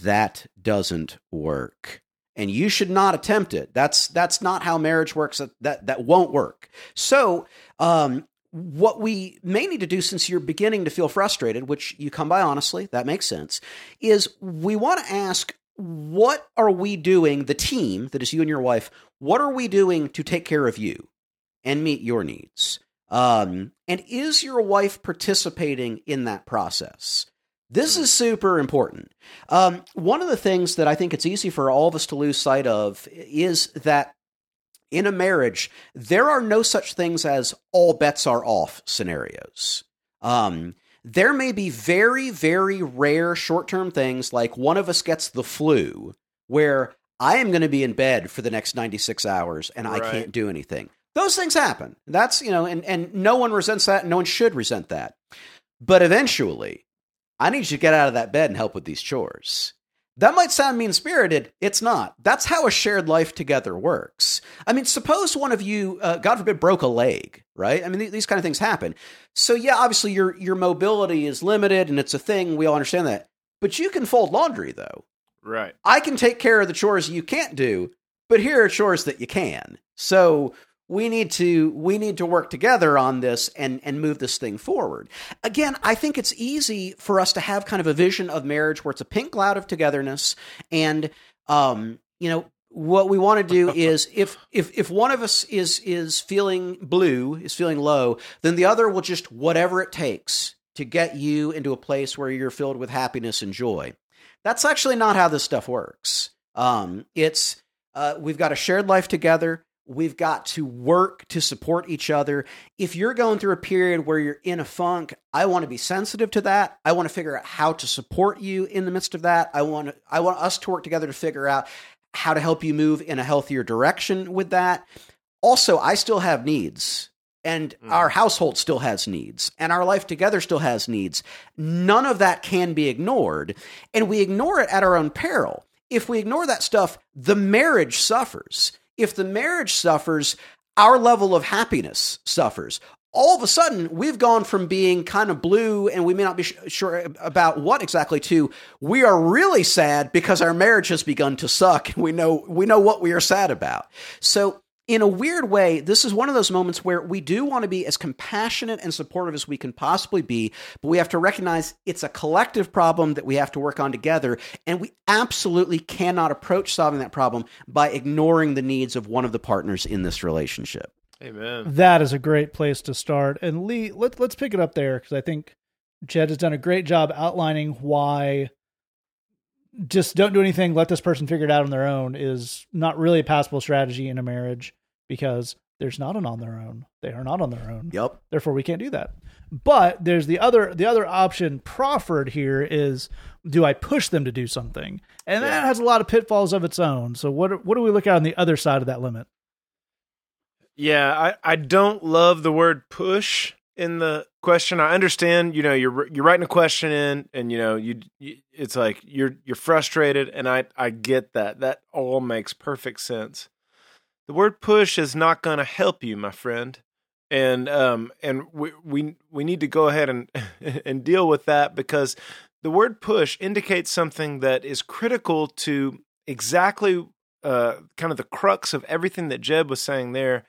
That doesn't work. And you should not attempt it. That's that's not how marriage works. That that, that won't work. So, um, what we may need to do since you're beginning to feel frustrated, which you come by honestly, that makes sense, is we want to ask what are we doing, the team that is you and your wife, what are we doing to take care of you and meet your needs? Um, and is your wife participating in that process? This is super important. Um, one of the things that I think it's easy for all of us to lose sight of is that in a marriage, there are no such things as all bets are off scenarios. Um, there may be very, very rare short term things like one of us gets the flu, where I am going to be in bed for the next 96 hours and I can't do anything. Those things happen. That's, you know, and, and no one resents that. And No one should resent that. But eventually, I need you to get out of that bed and help with these chores. That might sound mean spirited. It's not. That's how a shared life together works. I mean, suppose one of you, uh, God forbid, broke a leg, right? I mean, th- these kind of things happen. So yeah, obviously your your mobility is limited, and it's a thing. We all understand that. But you can fold laundry, though. Right. I can take care of the chores you can't do, but here are chores that you can. So we need to we need to work together on this and and move this thing forward. Again, I think it's easy for us to have kind of a vision of marriage where it's a pink cloud of togetherness and um you know what we want to do *laughs* is if if if one of us is is feeling blue, is feeling low, then the other will just whatever it takes to get you into a place where you're filled with happiness and joy. That's actually not how this stuff works. Um, it's uh, we've got a shared life together. We've got to work to support each other. If you're going through a period where you're in a funk, I want to be sensitive to that. I want to figure out how to support you in the midst of that. I want I want us to work together to figure out how to help you move in a healthier direction with that. Also, I still have needs and hmm. our household still has needs and our life together still has needs. None of that can be ignored, and we ignore it at our own peril. If we ignore that stuff, the marriage suffers. If the marriage suffers, our level of happiness suffers. All of a sudden, we've gone from being kind of blue and we may not be sh- sure about what exactly to we are really sad because our marriage has begun to suck. We know we know what we are sad about. So in a weird way, this is one of those moments where we do want to be as compassionate and supportive as we can possibly be, but we have to recognize it's a collective problem that we have to work on together. And we absolutely cannot approach solving that problem by ignoring the needs of one of the partners in this relationship. Amen. That is a great place to start. And Lee, let, let's pick it up there because I think Jed has done a great job outlining why just don't do anything, let this person figure it out on their own is not really a passable strategy in a marriage because there's not an on their own. They are not on their own. Yep. Therefore, we can't do that. But there's the other the other option proffered here is do I push them to do something? And that has a lot of pitfalls of its own. So what what do we look at on the other side of that limit? Yeah, I, I don't love the word push in the question. I understand, you know, you're you're writing a question in, and you know, you, you it's like you're you're frustrated, and I I get that. That all makes perfect sense. The word push is not going to help you, my friend, and um and we we we need to go ahead and *laughs* and deal with that because the word push indicates something that is critical to exactly uh, kind of the crux of everything that Jed was saying there.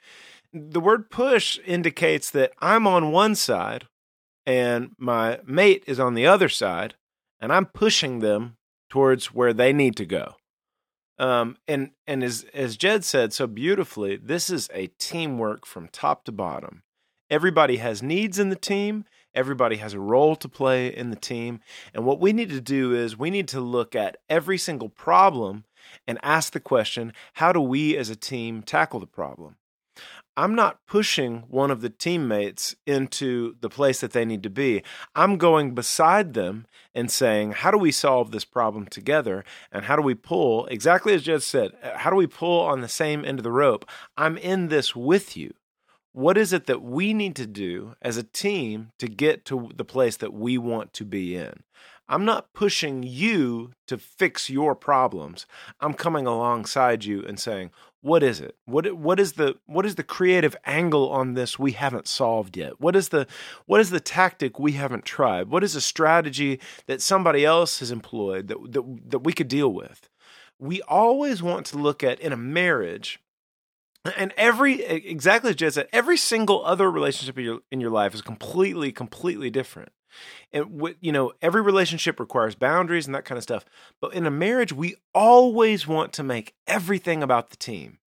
The word push indicates that I'm on one side and my mate is on the other side, and I'm pushing them towards where they need to go. Um, and and as as Jed said so beautifully, this is a teamwork from top to bottom. Everybody has needs in the team. Everybody has a role to play in the team. And what we need to do is we need to look at every single problem and ask the question how do we as a team tackle the problem? I'm not pushing one of the teammates into the place that they need to be. I'm going beside them and saying, how do we solve this problem together? And how do we pull, exactly as Jed said, uh, how do we pull on the same end of the rope? I'm in this with you. What is it that we need to do as a team to get to the place that we want to be in? I'm not pushing you to fix your problems. I'm coming alongside you and saying, what is it? What what is the what is the creative angle on this we haven't solved yet? What is the what is the tactic we haven't tried? What is a strategy that somebody else has employed that that, that we could deal with? We always want to look at in a marriage and every exactly as Jed said, every single other relationship in your in your life is completely, completely different. And you know, every relationship requires boundaries and that kind of stuff. But in a marriage, we always want to make everything about the team.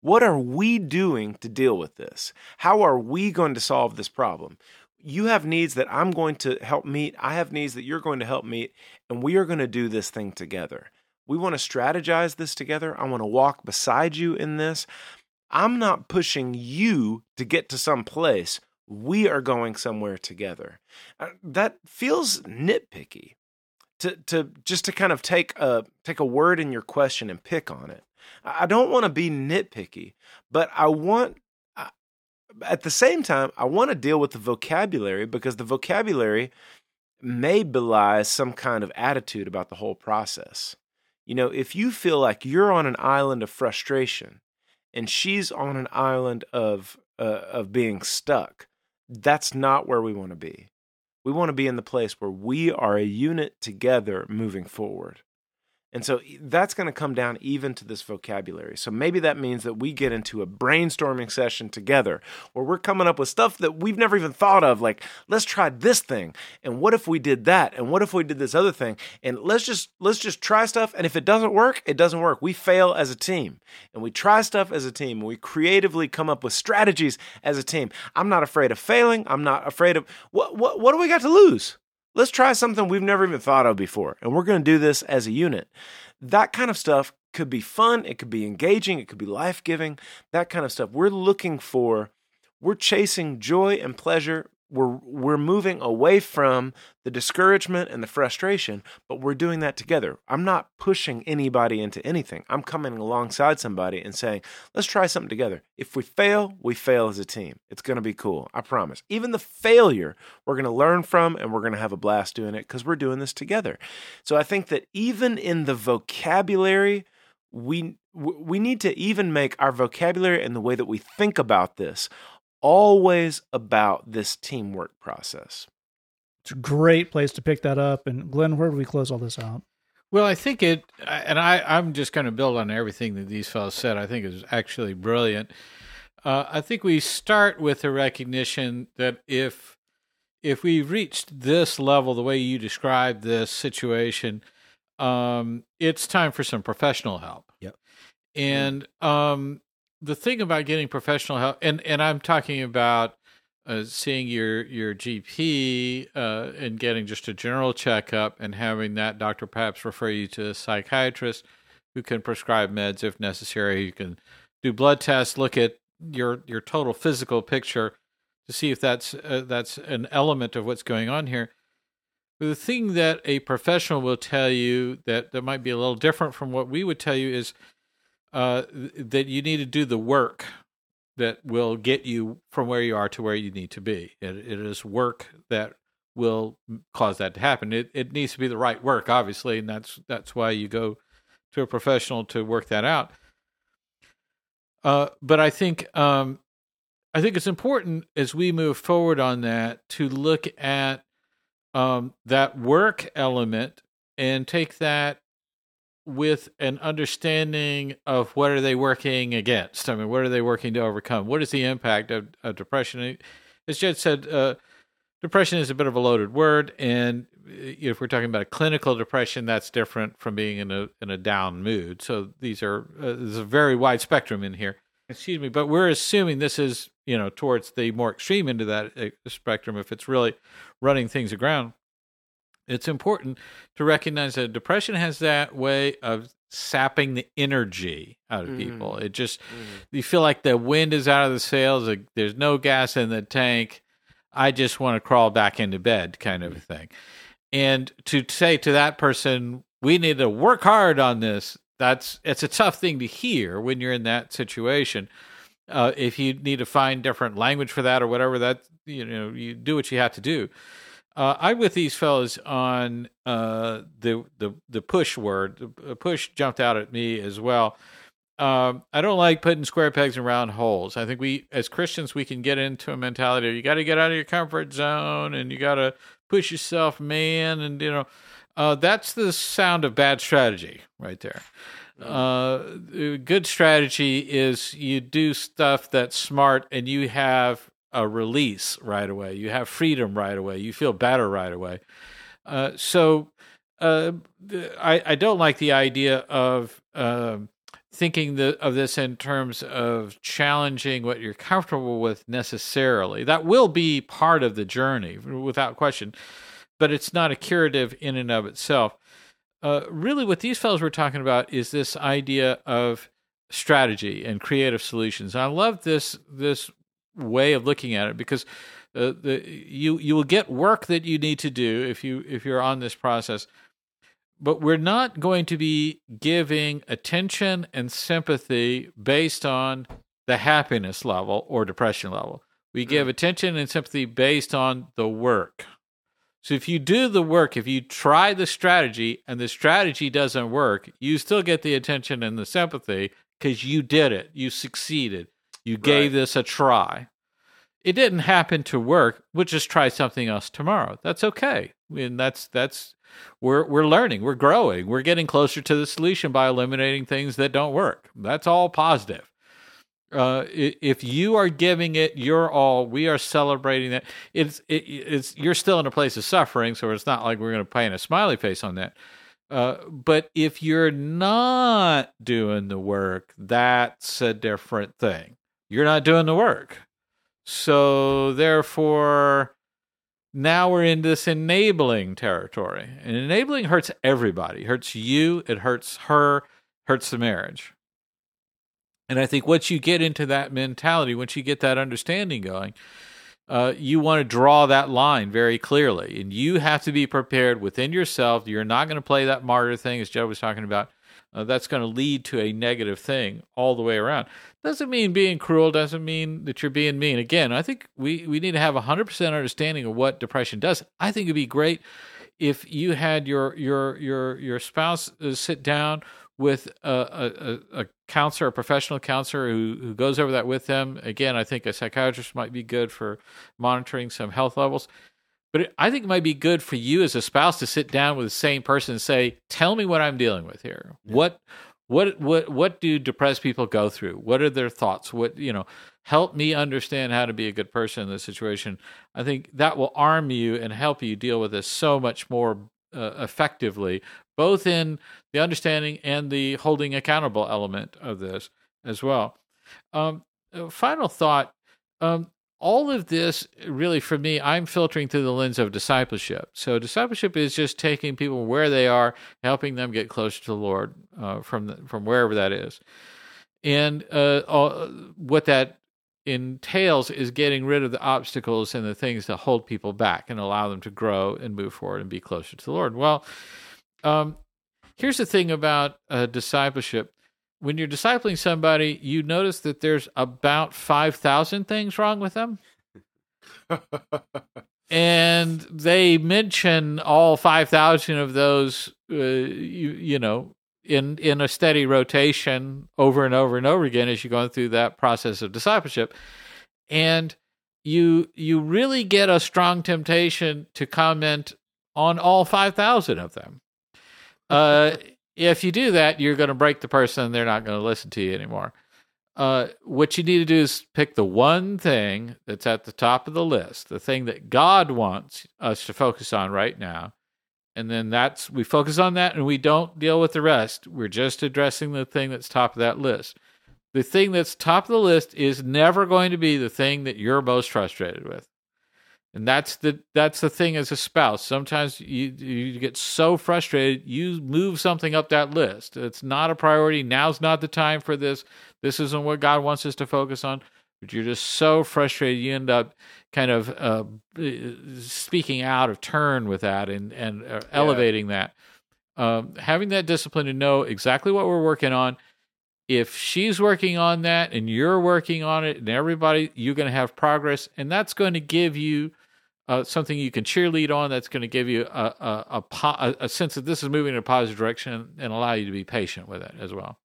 What are we doing to deal with this? How are we going to solve this problem? You have needs that I'm going to help meet. I have needs that you're going to help meet, and we are going to do this thing together. We want to strategize this together. I want to walk beside you in this. I'm not pushing you to get to some place. We are going somewhere together. Uh, that feels nitpicky. To, to just to kind of take a take a word in your question and pick on it. I don't want to be nitpicky, but I want at the same time I want to deal with the vocabulary because the vocabulary may belie some kind of attitude about the whole process. You know, if you feel like you're on an island of frustration and she's on an island of uh, of being stuck. That's not where we want to be. We want to be in the place where we are a unit together moving forward. And so that's going to come down even to this vocabulary. So maybe that means that we get into a brainstorming session together where we're coming up with stuff that we've never even thought of. Like, let's try this thing. And what if we did that? And what if we did this other thing? And let's just, let's just try stuff. And if it doesn't work, it doesn't work. We fail as a team and we try stuff as a team. We creatively come up with strategies as a team. I'm not afraid of failing. I'm not afraid of what, what, what do we got to lose? Let's try something we've never even thought of before. And we're going to do this as a unit. That kind of stuff could be fun. It could be engaging. It could be life giving. That kind of stuff. We're looking for, we're chasing joy and pleasure we're we're moving away from the discouragement and the frustration but we're doing that together. I'm not pushing anybody into anything. I'm coming alongside somebody and saying let's try something together. If we fail we fail as a team. It's going to be cool i promise. Even the failure we're going to learn from and we're going to have a blast doing it because we're doing this together. So i think that even in the vocabulary we we need to even make our vocabulary and the way that we think about this always about this teamwork process. It's a great place to pick that up. And Glenn, where do we close all this out? Well, I think it, and I, I'm just going to build on everything that these fellows said. I think is actually brilliant. Uh, I think we start with the recognition that if if we reached this level, the way you described this situation, um, it's time for some professional help. Yep. And um, the thing about getting professional help, and and I'm talking about uh, seeing your your GP uh, and getting just a general checkup, and having that doctor perhaps refer you to a psychiatrist who can prescribe meds if necessary. You can do blood tests, look at your your total physical picture to see if that's uh, that's an element of what's going on here. The thing that a professional will tell you that that might be a little different from what we would tell you is uh, that you need to do the work that will get you from where you are to where you need to be. It, it is work that will cause that to happen. It it needs to be the right work, obviously, and that's that's why you go to a professional to work that out. Uh, but I think um, I think it's important as we move forward on that to look at um, that work element and take that with an understanding of what are they working against. I mean, what are they working to overcome? What is the impact of, of depression? As Jed said, uh, depression is a bit of a loaded word, and uh, if we're talking about a clinical depression, that's different from being in a in a down mood. So these are uh, there's a very wide spectrum in here. Excuse me, but we're assuming this is you know towards the more extreme end of that uh, spectrum. If it's really running things aground, it's important to recognize that depression has that way of sapping the energy out of people. Mm. It just you feel like the wind is out of the sails. like, There's no gas in the tank. I just want to crawl back into bed, kind of a thing. And to say to that person, we need to work hard on this. That's it's a tough thing to hear when you're in that situation. Uh, if you need to find different language for that or whatever, that you know, you do what you have to do. Uh, I'm with these fellas on uh, the the the push word. The push jumped out at me as well. Um, I don't like putting square pegs in round holes. I think we, as Christians, we can get into a mentality of you got to get out of your comfort zone and you got to push yourself, man. And you know, uh, that's the sound of bad strategy right there. Uh, good strategy is you do stuff that's smart and you have a release right away. You have freedom right away. You feel better right away. Uh, so uh, I, I don't like the idea of uh, thinking the, of this in terms of challenging what you're comfortable with necessarily. That will be part of the journey without question, but it's not a curative in and of itself. Uh, really, what these fellows were talking about is this idea of strategy and creative solutions. I love this this way of looking at it because uh, the you you will get work that you need to do if you if you're on this process. But we're not going to be giving attention and sympathy based on the happiness level or depression level. We give attention and sympathy based on the work. So if you do the work if you try the strategy and the strategy doesn't work you still get the attention and the sympathy because you did it. You succeeded you gave this a try. It didn't happen to work. We'll just try something else tomorrow. That's okay. And that's that's we're we're learning, we're growing, we're getting closer to the solution by eliminating things that don't work. That's all positive. Uh, if you are giving it your all, we are celebrating that. It's it, it's you're still in a place of suffering, so it's not like we're going to paint a smiley face on that. Uh, but if you're not doing the work, that's a different thing. You're not doing the work. So therefore, now we're in this enabling territory. And enabling hurts everybody. It hurts you, it hurts her, hurts the marriage. And I think once you get into that mentality, once you get that understanding going, uh, you want to draw that line very clearly. And you have to be prepared within yourself. You're not going to play that martyr thing, as Joe was talking about. Uh, that's going to lead to a negative thing all the way around. Doesn't mean being cruel, doesn't mean that you're being mean. Again, I think we, we need to have a 100% understanding of what depression does. I think it'd be great if you had your your your your spouse uh, sit down with a, a, a- counselor, a professional counselor who, who goes over that with them. Again, I think a psychiatrist might be good for monitoring some health levels. But it, I think it might be good for you as a spouse to sit down with the same person and say, "Tell me what I'm dealing with here. What, what, what, what do depressed people go through? What are their thoughts? What you know? Help me understand how to be a good person in this situation. I think that will arm you and help you deal with this so much more uh, effectively, both in the understanding and the holding accountable element of this as well. Um, uh, final thought. Um, all of this really for me i'm filtering through the lens of discipleship. So discipleship is just taking people where they are helping them get closer to the lord uh, from the, from wherever that is. And uh, all, what that entails is getting rid of the obstacles and the things that hold people back and allow them to grow and move forward and be closer to the lord. Well um, here's the thing about uh, discipleship when you're discipling somebody, you notice that there's about 5,000 things wrong with them. *laughs* and they mention all 5,000 of those, uh, you, you know, in, in a steady rotation over and over and over again as you're going through that process of discipleship. And you you really get a strong temptation to comment on all 5,000 of them. Uh, *laughs* if you do that, you're going to break the person they're not going to listen to you anymore. Uh, what you need to do is pick the one thing that's at the top of the list, the thing that God wants us to focus on right now. And then that's, we focus on that and we don't deal with the rest. We're just addressing the thing that's top of that list. The thing that's top of the list is never going to be the thing that you're most frustrated with and that's the that's the thing as a spouse. Sometimes you you get so frustrated you move something up that list. It's not a priority. Now's not the time for this. This isn't what god wants us to focus on. But you're just so frustrated you end up kind of uh, speaking out of turn with that and and uh, elevating yeah. that. Um, having that discipline to know exactly what we're working on. If she's working on that and you're working on it and everybody you're going to have progress and that's going to give you uh, something you can cheerlead on that's going to give you a, a, a, a, sense that this is moving in a positive direction and allow you to be patient with it as well.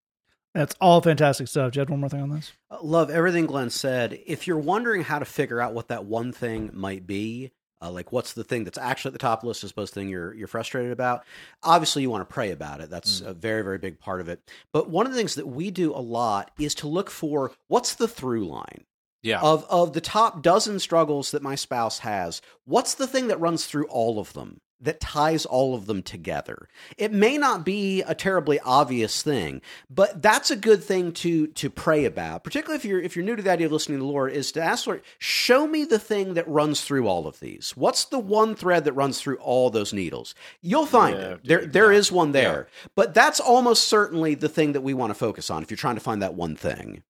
That's all fantastic stuff. Jed, one more thing on this? Uh, love everything Glenn said. If you're wondering how to figure out what that one thing might be, uh, like what's the thing that's actually at the top of the list as opposed to the thing you're you're frustrated about? Obviously, you want to pray about it. That's mm. a very very big part of it. But one of the things that we do a lot is to look for what's the through line yeah. of of the top dozen struggles that my spouse has what's the thing that runs through all of them that ties all of them together it may not be a terribly obvious thing but that's a good thing to to pray about particularly if you're if you're new to the idea of listening to the lord is to ask lord show me the thing that runs through all of these what's the one thread that runs through all those needles you'll find yeah, it there there yeah. is one there yeah. but that's almost certainly the thing that we want to focus on if you're trying to find that one thing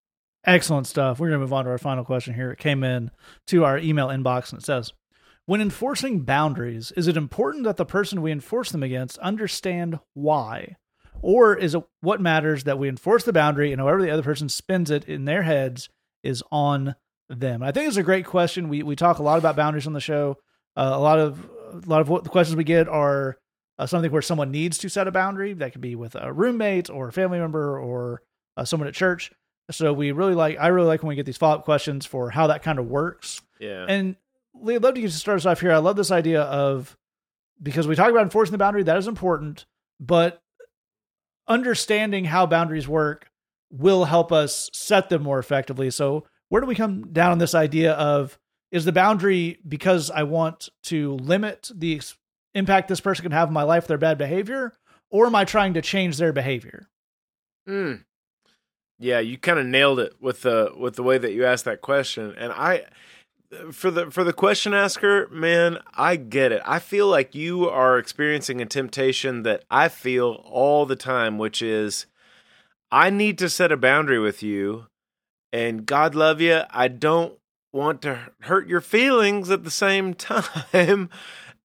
Excellent stuff. We're going to move on to our final question here. It came in to our email inbox and it says, when enforcing boundaries, is it important that the person we enforce them against understand why? Or is it what matters that we enforce the boundary and however the other person spins it in their heads is on them? I think it's a great question. We we talk a lot about boundaries on the show. Uh, a lot of a lot of what the questions we get are uh, something where someone needs to set a boundary. That could be with a roommate or a family member or uh, someone at church. So we really like, I really like when we get these follow up questions for how that kind of works. Yeah. And Lee, I'd love to get to start us off here. I love this idea of because we talk about enforcing the boundary, that is important, but understanding how boundaries work will help us set them more effectively. So, where do we come down on this idea of is the boundary because I want to limit the impact this person can have in my life, their bad behavior, or am I trying to change their behavior? Hmm. Yeah, you kind of nailed it with the with the way that you asked that question. And I for the for the question asker, man, I get it. I feel like you are experiencing a temptation that I feel all the time, which is I need to set a boundary with you and God love you, I don't want to hurt your feelings at the same *laughs* time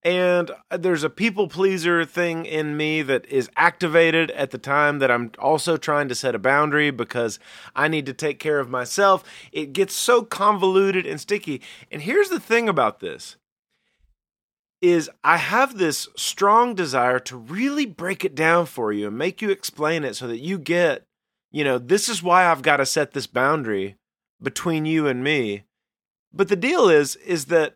and there's a people pleaser thing in me that is activated at the time that I'm also trying to set a boundary because I need to take care of myself. It gets so convoluted and sticky. And here's the thing about this is I have this strong desire to really break it down for you and make you explain it so that you get, you know, this is why I've got to set this boundary between you and me. But the deal is is that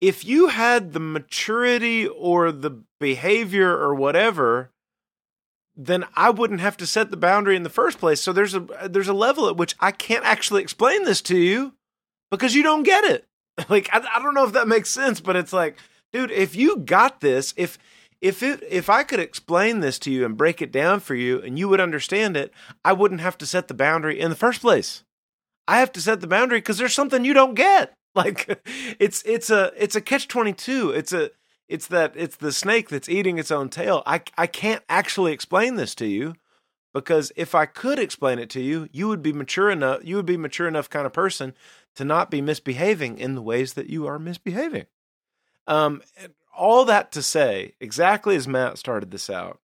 if you had the maturity or the behavior or whatever then I wouldn't have to set the boundary in the first place. So there's a there's a level at which I can't actually explain this to you because you don't get it. *laughs* Like I, I don't know if that makes sense, but it's like, dude, if you got this, if if it if I could explain this to you and break it down for you and you would understand it, I wouldn't have to set the boundary in the first place. I have to set the boundary because there's something you don't get. Like it's it's a it's a catch 22. It's a it's that it's the snake that's eating its own tail. I I can't actually explain this to you because if I could explain it to you, you would be mature enough you would be mature enough kind of person to not be misbehaving in the ways that you are misbehaving. Um all that to say, exactly as Matt started this out,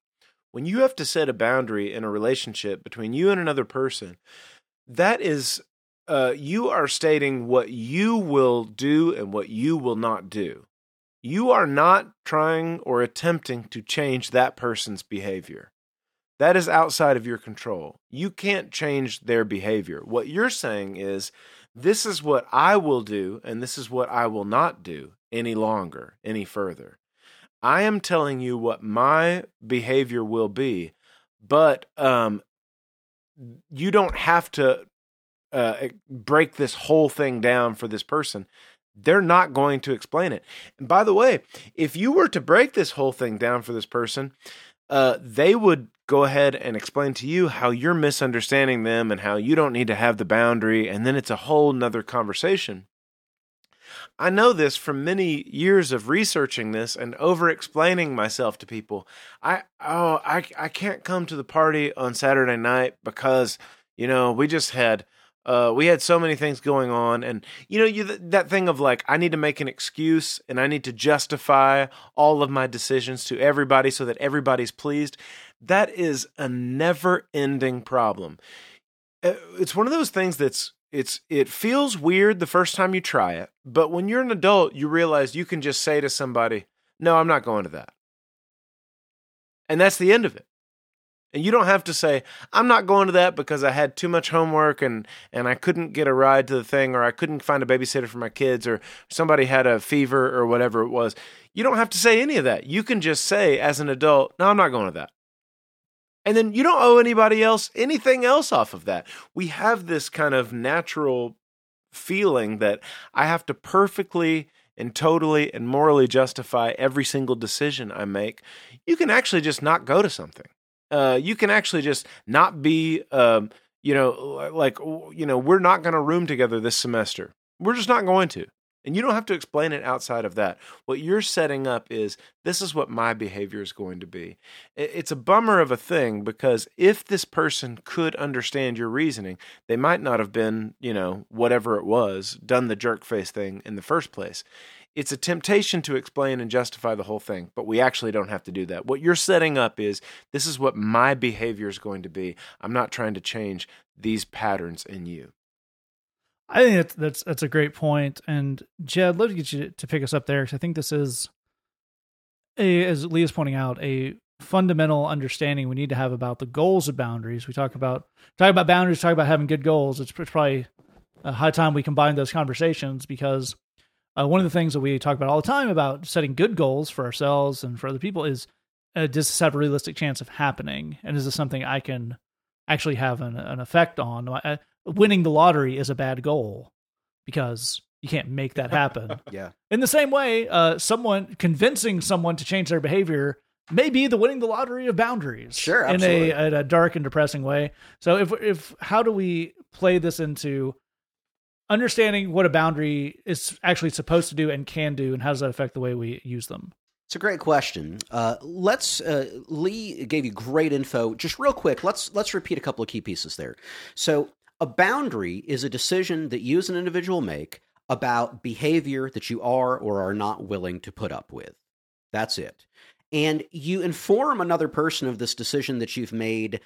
when you have to set a boundary in a relationship between you and another person, that is, uh, you are stating what you will do and what you will not do. You are not trying or attempting to change that person's behavior. That is outside of your control. You can't change their behavior. What you're saying is, this is what I will do, and this is what I will not do any longer, any further. I am telling you what my behavior will be, but um, you don't have to uh, break this whole thing down for this person. They're not going to explain it. And by the way, if you were to break this whole thing down for this person, uh, they would go ahead and explain to you how you're misunderstanding them and how you don't need to have the boundary. And then it's a whole nother conversation. I know this from many years of researching this and over explaining myself to people. I oh I I can't come to the party on Saturday night because you know we just had uh, we had so many things going on and you know you that thing of like i need to make an excuse and i need to justify all of my decisions to everybody so that everybody's pleased that is a never ending problem. Uh, it's one of those things that's it's it feels weird the first time you try it but when you're an adult you realize you can just say to somebody no i'm not going to that. And that's the end of it and you don't have to say, I'm not going to that because I had too much homework and, and I couldn't get a ride to the thing, or I couldn't find a babysitter for my kids, or somebody had a fever, or whatever it was. You don't have to say any of that. You can just say, as an adult, No, I'm not going to that. And then you don't owe anybody else anything else off of that. We have this kind of natural feeling that I have to perfectly and totally and morally justify every single decision I make. You can actually just not go to something uh, you can actually just not be, um, you know, like, you know, we're not going to room together this semester. We're just not going to. And you don't have to explain it outside of that. What you're setting up is this is what my behavior is going to be. It's a bummer of a thing because if this person could understand your reasoning, they might not have been, you know, whatever it was, done the jerk face thing in the first place it's a temptation to explain and justify the whole thing, but we actually don't have to do that. What you're setting up is this is what my behavior is going to be. I'm not trying to change these patterns in you. I think that's that's, that's a great point. And Jed, I'd love to get you to pick us up there because I think this is a, as Leah's pointing out, a fundamental understanding we need to have about the goals of boundaries. We talk about talk about boundaries, talk about having good goals. It's probably a high time we combine those conversations because uh, one of the things that we talk about all the time about setting good goals for ourselves and for other people is uh, does this have a realistic chance of happening? And is this something I can actually have an, an effect on? Uh, winning the lottery is a bad goal because you can't make that happen. *laughs* yeah. In the same way, uh, someone convincing someone to change their behavior may be the winning the lottery of boundaries. Sure, in a, in a dark and depressing way. So if if how do we play this into understanding what a boundary is actually supposed to do and can do, and how does that affect the way we use them? It's a great question. Uh, let's uh, Lee gave you great info. Just real quick, let's let's repeat a couple of key pieces there. So, a boundary is a decision that you as an individual make about behavior that you are or are not willing to put up with. That's it. And you inform another person of this decision that you've made,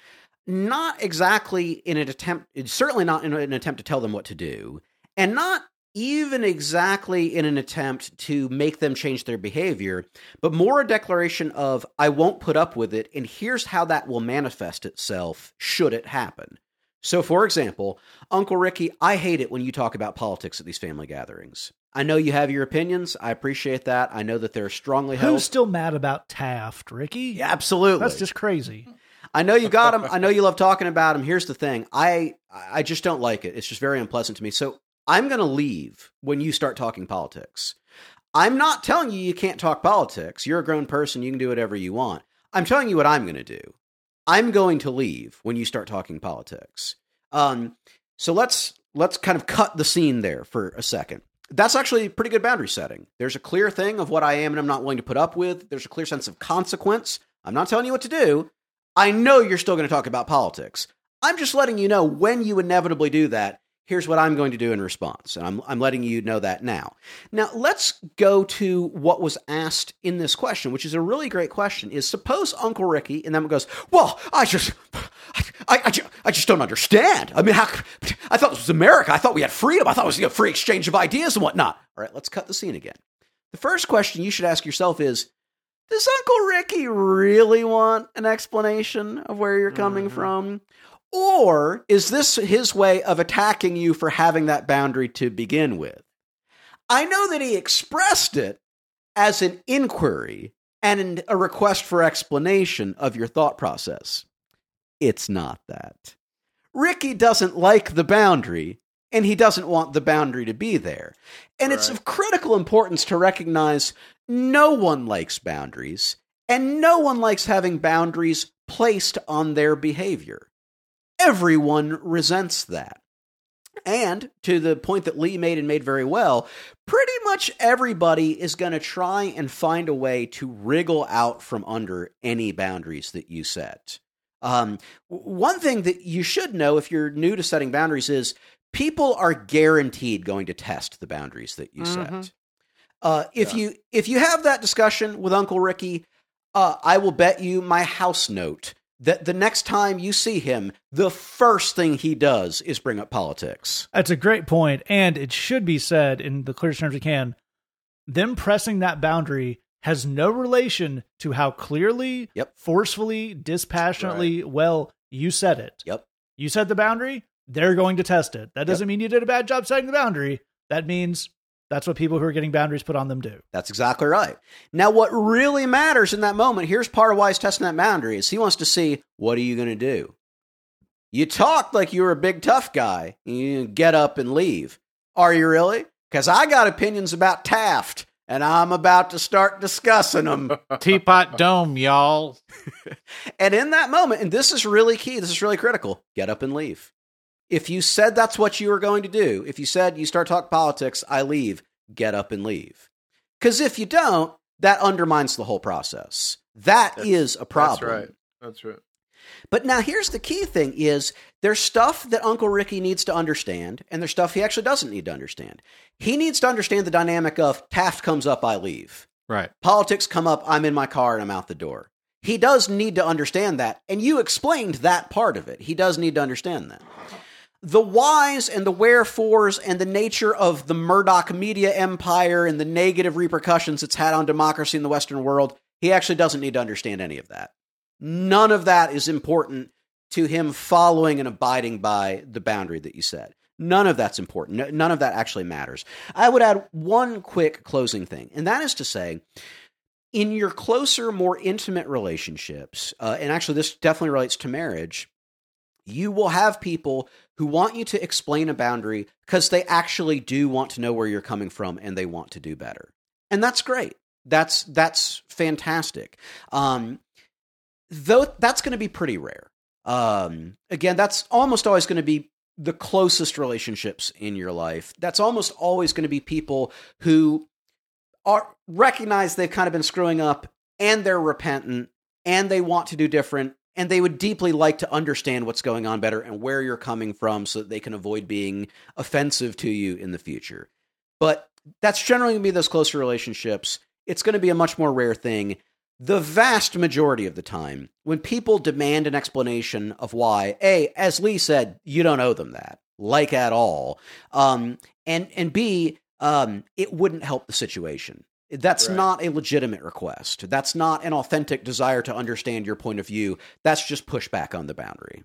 not exactly in an attempt, certainly not in an attempt to tell them what to do, and not even exactly in an attempt to make them change their behavior, but more a declaration of, I won't put up with it, and here's how that will manifest itself should it happen. So, for example, Uncle Ricky, I hate it when you talk about politics at these family gatherings. I know you have your opinions. I appreciate that. I know that they're strongly held. Who's still mad about Taft, Ricky? Yeah, absolutely. That's just crazy. I know you got him. I know you love talking about him. Here's the thing. I I just don't like it. It's just very unpleasant to me. So I'm going to leave when you start talking politics. I'm not telling you you can't talk politics. You're a grown person. You can do whatever you want. I'm telling you what I'm going to do. I'm going to leave when you start talking politics. Um, so let's let's kind of cut the scene there for a second. That's actually pretty good boundary setting. There's a clear thing of what I am and I'm not willing to put up with. There's a clear sense of consequence. I'm not telling you what to do. I know you're still going to talk about politics. I'm just letting you know when you inevitably do that, Here's what I'm going to do in response. And I'm, I'm letting you know that now. Now, let's go to what was asked in this question, which is a really great question. Is suppose Uncle Ricky, and then goes, Well, I just, I, I, ju- I just don't understand. I mean, how, I thought this was America. I thought we had freedom. I thought it was a free exchange of ideas and whatnot. All right, let's cut the scene again. The first question you should ask yourself is Does Uncle Ricky really want an explanation of where you're coming Mhm. from? Or is this his way of attacking you for having that boundary to begin with? I know that he expressed it as an inquiry and a request for explanation of your thought process. It's not that. Ricky doesn't like the boundary, and he doesn't want the boundary to be there. And it's of critical importance to recognize no one likes boundaries, and no one likes having boundaries placed on their behavior. Everyone resents that. And to the point that Lee made and made very well, pretty much everybody is going to try and find a way to wriggle out from under any boundaries that you set. Um, one thing that you should know if you're new to setting boundaries is people are guaranteed going to test the boundaries that you Mhm. set. Uh, if Yeah. you if you have that discussion with Uncle Ricky, uh, I will bet you my house note that the next time you see him, the first thing he does is bring up politics. That's a great point, and it should be said in the clearest terms we can. Them pressing that boundary has no relation to how clearly, Yep. forcefully, dispassionately well you set it. Yep. You set the boundary, they're going to test it. That doesn't mean you did a bad job setting the boundary. That means that's what people who are getting boundaries put on them do. That's exactly right. Now, what really matters in that moment, here's part of why he's testing that boundary, is he wants to see what are you going to do? You talked like you were a big tough guy. You get up and leave. Are you really? Because I got opinions about Taft, and I'm about to start discussing them. *laughs* Teapot Dome, y'all. *laughs* And in that moment, and this is really key, this is really critical, get up and leave. If you said that's what you were going to do, if you said you start talking politics, I leave, get up and leave. Because if you don't, that undermines the whole process. That That's- is a problem. That's right. That's right. But now here's the key thing is there's stuff that Uncle Ricky needs to understand, and there's stuff he actually doesn't need to understand. He needs to understand the dynamic of Taft comes up, I leave Right. politics come up, I'm in my car and I'm out the door. He does need to understand that, and you explained that part of it. He does need to understand that. The whys and the wherefores and the nature of the Murdoch media empire and the negative repercussions it's had on democracy in the Western world, he actually doesn't need to understand any of that. None of that is important to him following and abiding by the boundary that you set. None of that's important. None of that actually matters. I would add one quick closing thing, and that is to say, in your closer, more intimate relationships, uh, and actually this definitely relates to marriage, you will have people who want you to explain a boundary because they actually do want to know where you're coming from and they want to do better. And that's great. That's that's fantastic. Um, though that's going to be pretty rare. Um, again, that's almost always going to be the closest relationships in your life. That's almost always going to be people who are recognize they've kind of been screwing up and they're repentant and they want to do different and they would deeply like to understand what's going on better and where you're coming from so that they can avoid being offensive to you in the future. But that's generally going to be those closer relationships. It's going to be a much more rare thing. The vast majority of the time, when people demand an explanation of why, A, as Lee said, you don't owe them that, like at all. Um, and, and B, um, it wouldn't help the situation. That's Right. not a legitimate request. That's not an authentic desire to understand your point of view. That's just pushback on the boundary.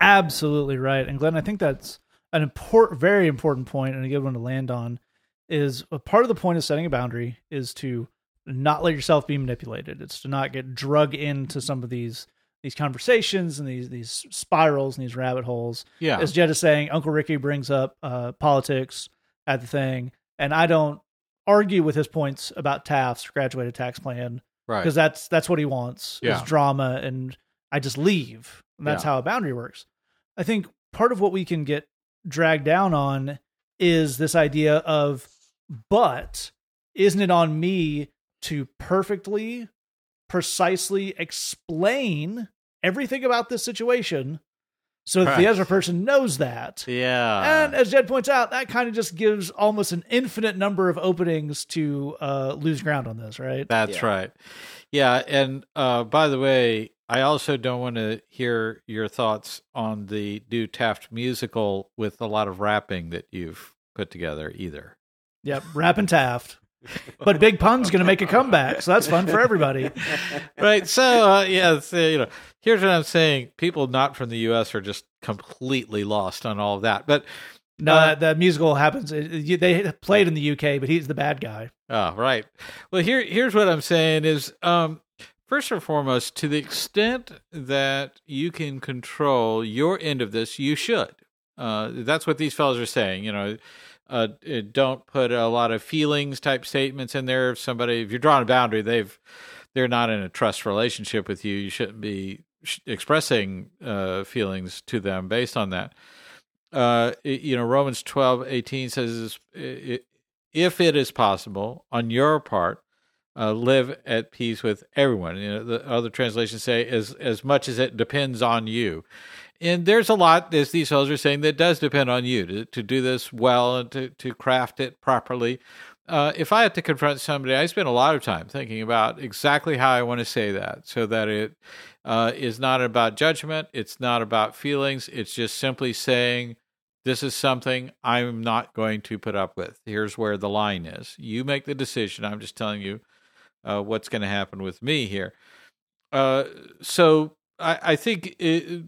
Absolutely right. And Glenn, I think that's an important, very important point and a good one to land on. Is a part of the point of setting a boundary is to not let yourself be manipulated. It's to not get drug into some of these these conversations and these these spirals and these rabbit holes. Yeah. As Jed is saying, Uncle Ricky brings up uh, politics at the thing, and I don't argue with his points about Taft's graduated tax plan right. because that's that's what he wants Yeah. is drama and i just leave and that's Yeah. how a boundary works i think part of what we can get dragged down on is this idea of but isn't it on me to perfectly precisely explain everything about this situation so that the Right. other person knows that. Yeah. And as Jed points out, that kind of just gives almost an infinite number of openings to uh, lose ground on this, right? That's Yeah. right. Yeah, and uh, by the way, I also don't want to hear your thoughts on the new Taft musical with a lot of rapping that you've put together either. Yep, Rap and Taft. But Big Pun's going to make a comeback, so that's fun for everybody. *laughs* right. So uh, yeah, so, you know, here's what I'm saying: people not from the U.S. are just completely lost on all of that. But No, Uh, the musical happens. They played in the UK, but he's the bad guy. Oh, right. Well, here here's what I'm saying is um first and foremost, to the extent that you can control your end of this, you should. Uh that's what these fellows are saying, you know. Uh, uh, don't put a lot of feelings type statements in there. If somebody, if you're drawing a boundary, they've they're not in a trust relationship with you. You shouldn't be sh- expressing uh, feelings to them based on that. Uh, you know, Romans twelve eighteen says, if it is possible on your part, uh, live at peace with everyone. You know, the other translations say as as much as it depends on you. And there's a lot, as these fellows are saying, that does depend on you to, to do this well and to, to craft it properly. Uh, if I had to confront somebody, I spend a lot of time thinking about exactly how I want to say that so that it uh, is not about judgment, it's not about feelings, it's just simply saying, this is something I'm not going to put up with. Here's where the line is. You make the decision. I'm just telling you uh, what's going to happen with me here. Uh, so I, I think it,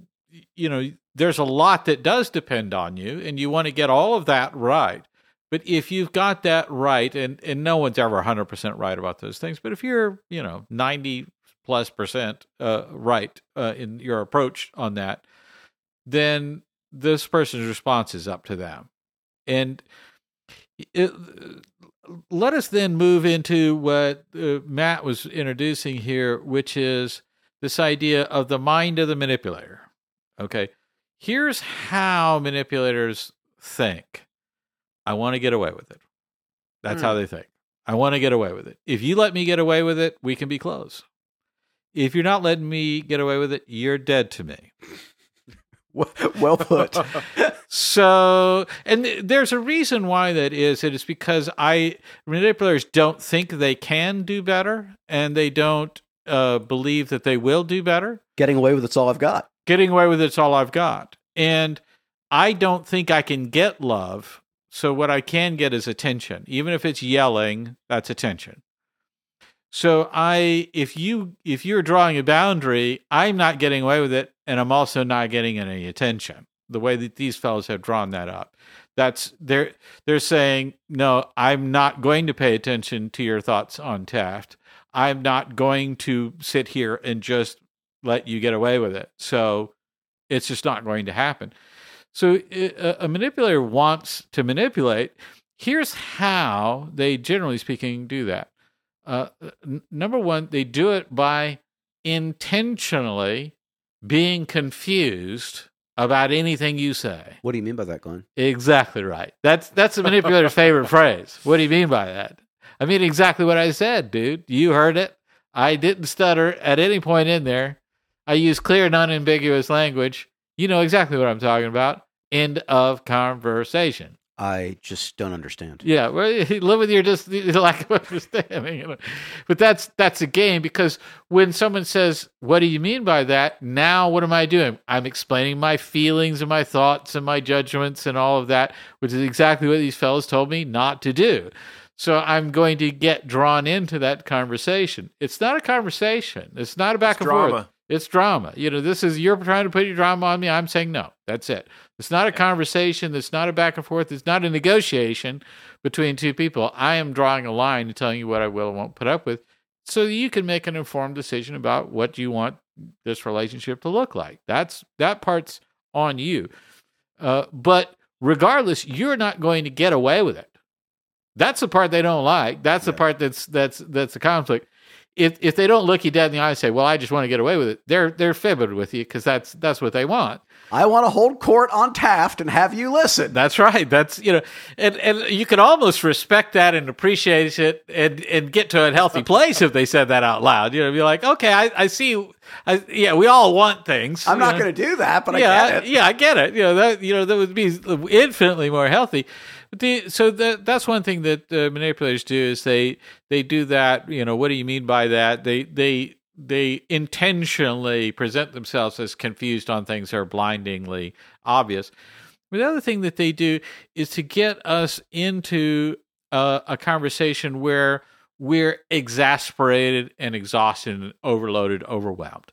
you know there's a lot that does depend on you, and you want to get all of that right. But if you've got that right, and and no one's ever 100 percent right about those things, but if you're you know 90 plus percent uh, right uh, in your approach on that, then this person's response is up to them. And it, let us then move into what uh, Matt was introducing here, which is this idea of the mind of the manipulator. Okay, here's how manipulators think I want to get away with it. That's how they think. I want to get away with it. If you let me get away with it, we can be close. If you're not letting me get away with it, you're dead to me. *laughs* well put. *laughs* So, and there's a reason why that is. It is because I manipulators don't think they can do better, and they don't uh, believe that they will do better. Getting away with it's all I've got. Getting away with it's all I've got, and I don't think I can get love. So what I can get is attention, even if it's yelling. That's attention. So I, if you if you're drawing a boundary, I'm not getting away with it, and I'm also not getting any attention. The way that these fellows have drawn that up, that's they're they're saying no, I'm not going to pay attention to your thoughts on Taft. I'm not going to sit here and just let you get away with it. So it's just not going to happen. So a manipulator wants to manipulate. Here's how they, generally speaking, do that. Uh, n- number one, they do it by intentionally being confused about anything you say. What do you mean by that, Glenn? Exactly right. That's that's the manipulator's favorite *laughs* phrase. What do you mean by that? I mean exactly what I said, dude. You heard it. I didn't stutter at any point in there. I use clear, non-ambiguous language. You know exactly what I'm talking about. End of conversation. I just don't understand. Yeah, well, *laughs* live with your just *laughs* lack of understanding. You know? But that's that's a game because when someone says, "What do you mean by that?" Now, what am I doing? I'm explaining my feelings and my thoughts and my judgments and all of that, which is exactly what these fellows told me not to do. So I'm going to get drawn into that conversation. It's not a conversation. It's not a back It's and forth. It's drama. You know, this is you're trying to put your drama on me. I'm saying no. That's it. It's not a conversation. It's not a back and forth. It's not a negotiation between two people. I am drawing a line and telling you what I will and won't put up with, so you can make an informed decision about what you want this relationship to look like. That's that part's on you. Uh, but regardless, you're not going to get away with it. That's the part they don't like. That's the part that's that's that's the conflict. If if they don't look you dead in the eye and say, "Well, I just want to get away with it," they're they're fibbing with you because that's that's what they want. I want to hold court on Taft and have you listen. That's right. That's you know, and and you can almost respect that and appreciate it and and get to a healthy place if they said that out loud. You know, be like, okay, I, I see. I, yeah, we all want things. I'm not going to do that, but yeah, I get it. yeah, I get it. You know that you know that would be infinitely more healthy. The, so that that's one thing that uh, manipulators do is they they do that. You know, what do you mean by that? They they they intentionally present themselves as confused on things that are blindingly obvious. But the other thing that they do is to get us into a, a conversation where we're exasperated and exhausted and overloaded, overwhelmed.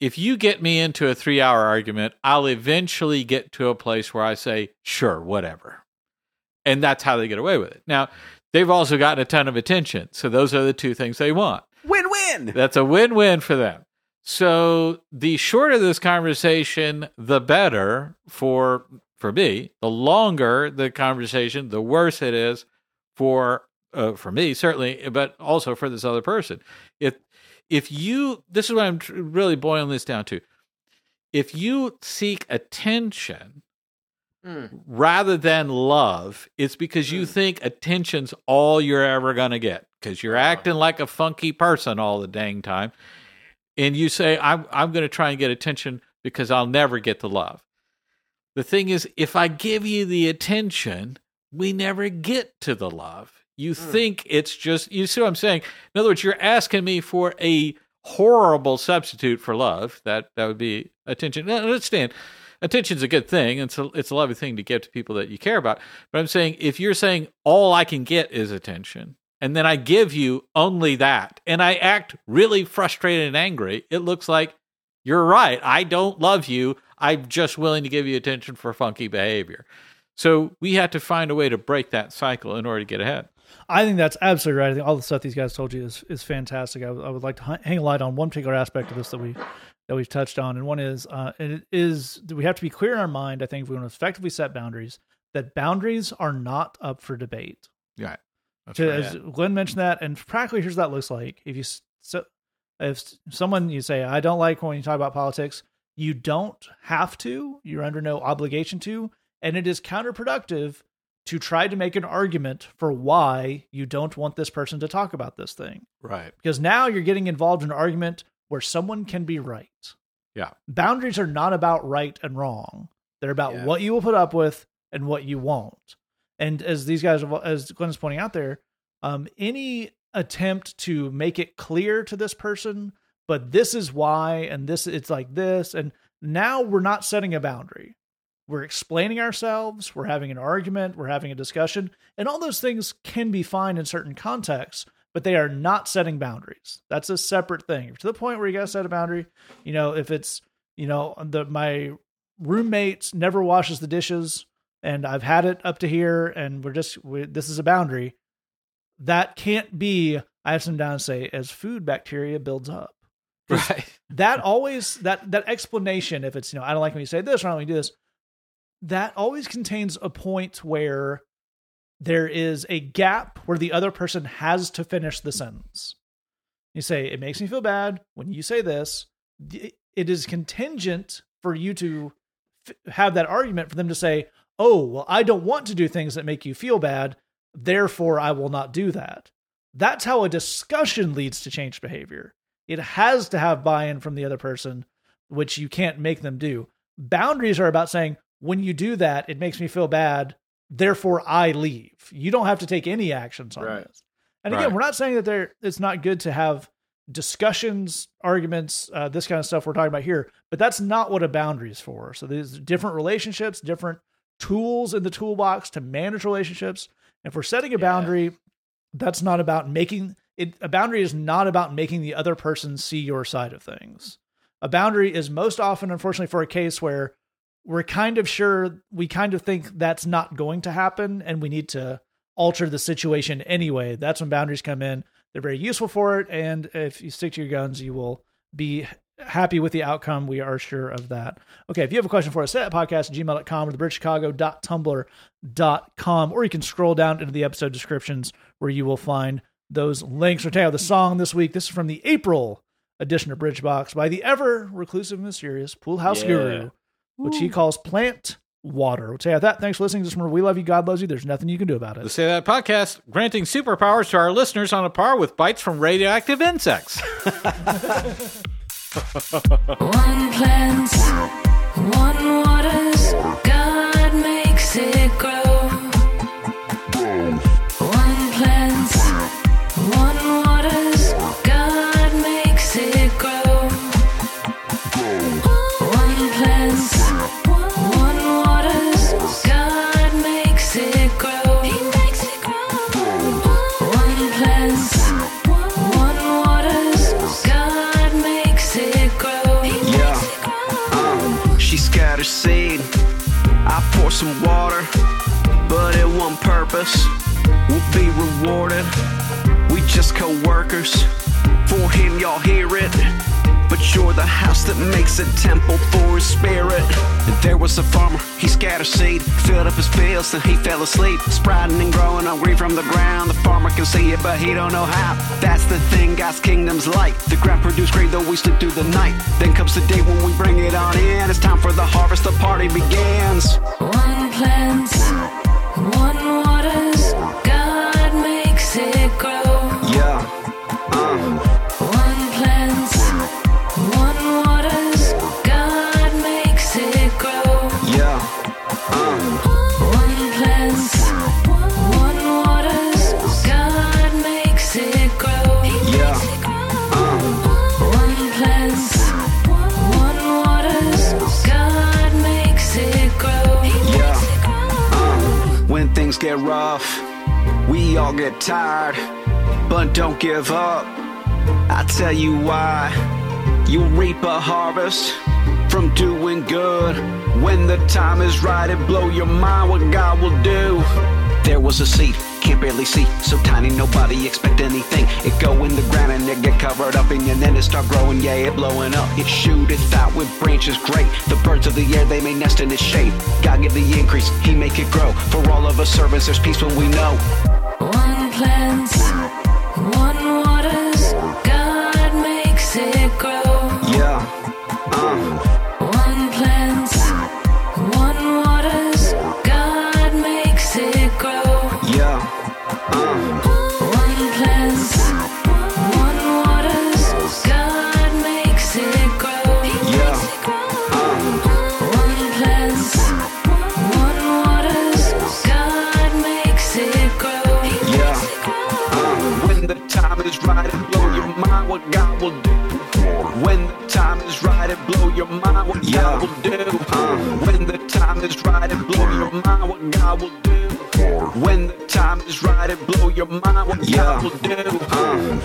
If you get me into a three hour argument, I'll eventually get to a place where I say, sure, whatever. And that's how they get away with it. Now, they've also gotten a ton of attention. So those are the two things they want. Win win. That's a win win for them. So the shorter this conversation, the better for for me. The longer the conversation, the worse it is for uh, for me certainly, but also for this other person. If if you, this is what I'm tr- really boiling this down to. If you seek attention Mm. rather than love, it's because you mm. think attention's all you're ever going to get because you're uh-huh. acting like a funky person all the dang time. And you say, I'm, I'm going to try and get attention because I'll never get the love. The thing is, if I give you the attention, we never get to the love. You mm. think it's just, you see what I'm saying? In other words, you're asking me for a horrible substitute for love. That that would be attention. Now, understand, attention's a good thing. It's a, it's a lovely thing to give to people that you care about. But I'm saying, if you're saying all I can get is attention, and then I give you only that, and I act really frustrated and angry, it looks like you're right. I don't love you. I'm just willing to give you attention for funky behavior. So we had to find a way to break that cycle in order to get ahead. I think that's absolutely right. I think all the stuff these guys told you is is fantastic. I, would- like to hi- hang a light on one particular aspect of this that we that we've touched on, and one is uh, and it is we have to be clear in our mind. I think if we want to effectively set boundaries, that boundaries are not up for debate. Yeah. That's To, right. as Glenn mentioned that, and practically, here's what that looks like. If you so, if someone you say, "I don't like when you talk about politics," you don't have to. You're under no obligation to, and it is counterproductive to try to make an argument for why you don't want this person to talk about this thing, Right. because now you're getting involved in an argument where someone can be right. Yeah. Boundaries are not about right and wrong. They're about Yeah. what you will put up with and what you won't. And as these guys, as Glenn is pointing out there, um, any attempt to make it clear to this person, but this is why, and this it's like this, and now we're not setting a boundary. We're explaining ourselves. We're having an argument. We're having a discussion, and all those things can be fine in certain contexts, but they are not setting boundaries. That's a separate thing. To the point where you got to set a boundary, you know, if it's you know the my roommate never washes the dishes and I've had it up to here, and we're just we, this is a boundary. That can't be. I have some down and say as food bacteria builds up. Right. *laughs* That always that that explanation. If it's you know I don't like when you say this or I don't like when you do this. That always contains a point where there is a gap where the other person has to finish the sentence. You say it makes me feel bad when you say this. It is contingent for you to f- have that argument for them to say, "Oh, well, I don't want to do things that make you feel bad, therefore I will not do that." That's how a discussion leads to change behavior. It has to have buy-in from the other person, which you can't make them do. Boundaries are about saying, "When you do that, it makes me feel bad, therefore I leave." You don't have to take any actions on Right. this. And again, Right. we're not saying that there it's not good to have discussions, arguments, uh, this kind of stuff we're talking about here, but that's not what a boundary is for. So there's different relationships, different tools in the toolbox to manage relationships. If we're setting a boundary, that's not about making it. A boundary is not about making the other person see your side of things. A boundary is most often, unfortunately, for a case where we're kind of sure we kind of think that's not going to happen and we need to alter the situation anyway. That's when boundaries come in. They're very useful for it. And if you stick to your guns, you will be happy with the outcome. We are sure of that. Okay, if you have a question for us, Say That podcast at gmail.com or thebridgechicago.tumblr.com, or you can scroll down into the episode descriptions where you will find those links. Tell you the song this week. This is from the April edition of Bridgebox by the ever reclusive, mysterious Pool House Yeah. Guru, which he calls Plant Water. We'll tell that. Thanks for listening. Just remember, we love you. God loves you. There's nothing you can do about The it. Say That podcast, granting superpowers to our listeners on a par with bites from radioactive insects. *laughs* One plants, one waters, God makes it grow. Some water, but it won't purpose. We'll be rewarded. We just co-workers. For him, y'all hear it. You're the house that makes a temple for his spirit. There was a farmer, he scattered seed, filled up his fields, and he fell asleep. Sprouting and growing hungry from the ground. The farmer can see it, but he don't know how. That's the thing, God's kingdom's light. The ground produced grain, though we sleep through the night. Then comes the day when we bring it on in. It's time for the harvest, the party begins. One plants, one get rough, we all get tired, but don't give up. I tell you why. You'll reap a harvest from doing good. When the time is right, it blow your mind what God will do. There was a seed, barely see, so tiny nobody expect anything. It go in the ground and it get covered up, and then it start growing, yeah, it blowing up. It shooteth out with branches great. The birds of the air they may nest in its shade. God give the increase, He make it grow. For all of us servants, there's peace when we know. One plants, blow your mind what God will do. Uh, when the time is right, it blow your mind what God will do. When the time is right, it blow your mind what God will do. Uh,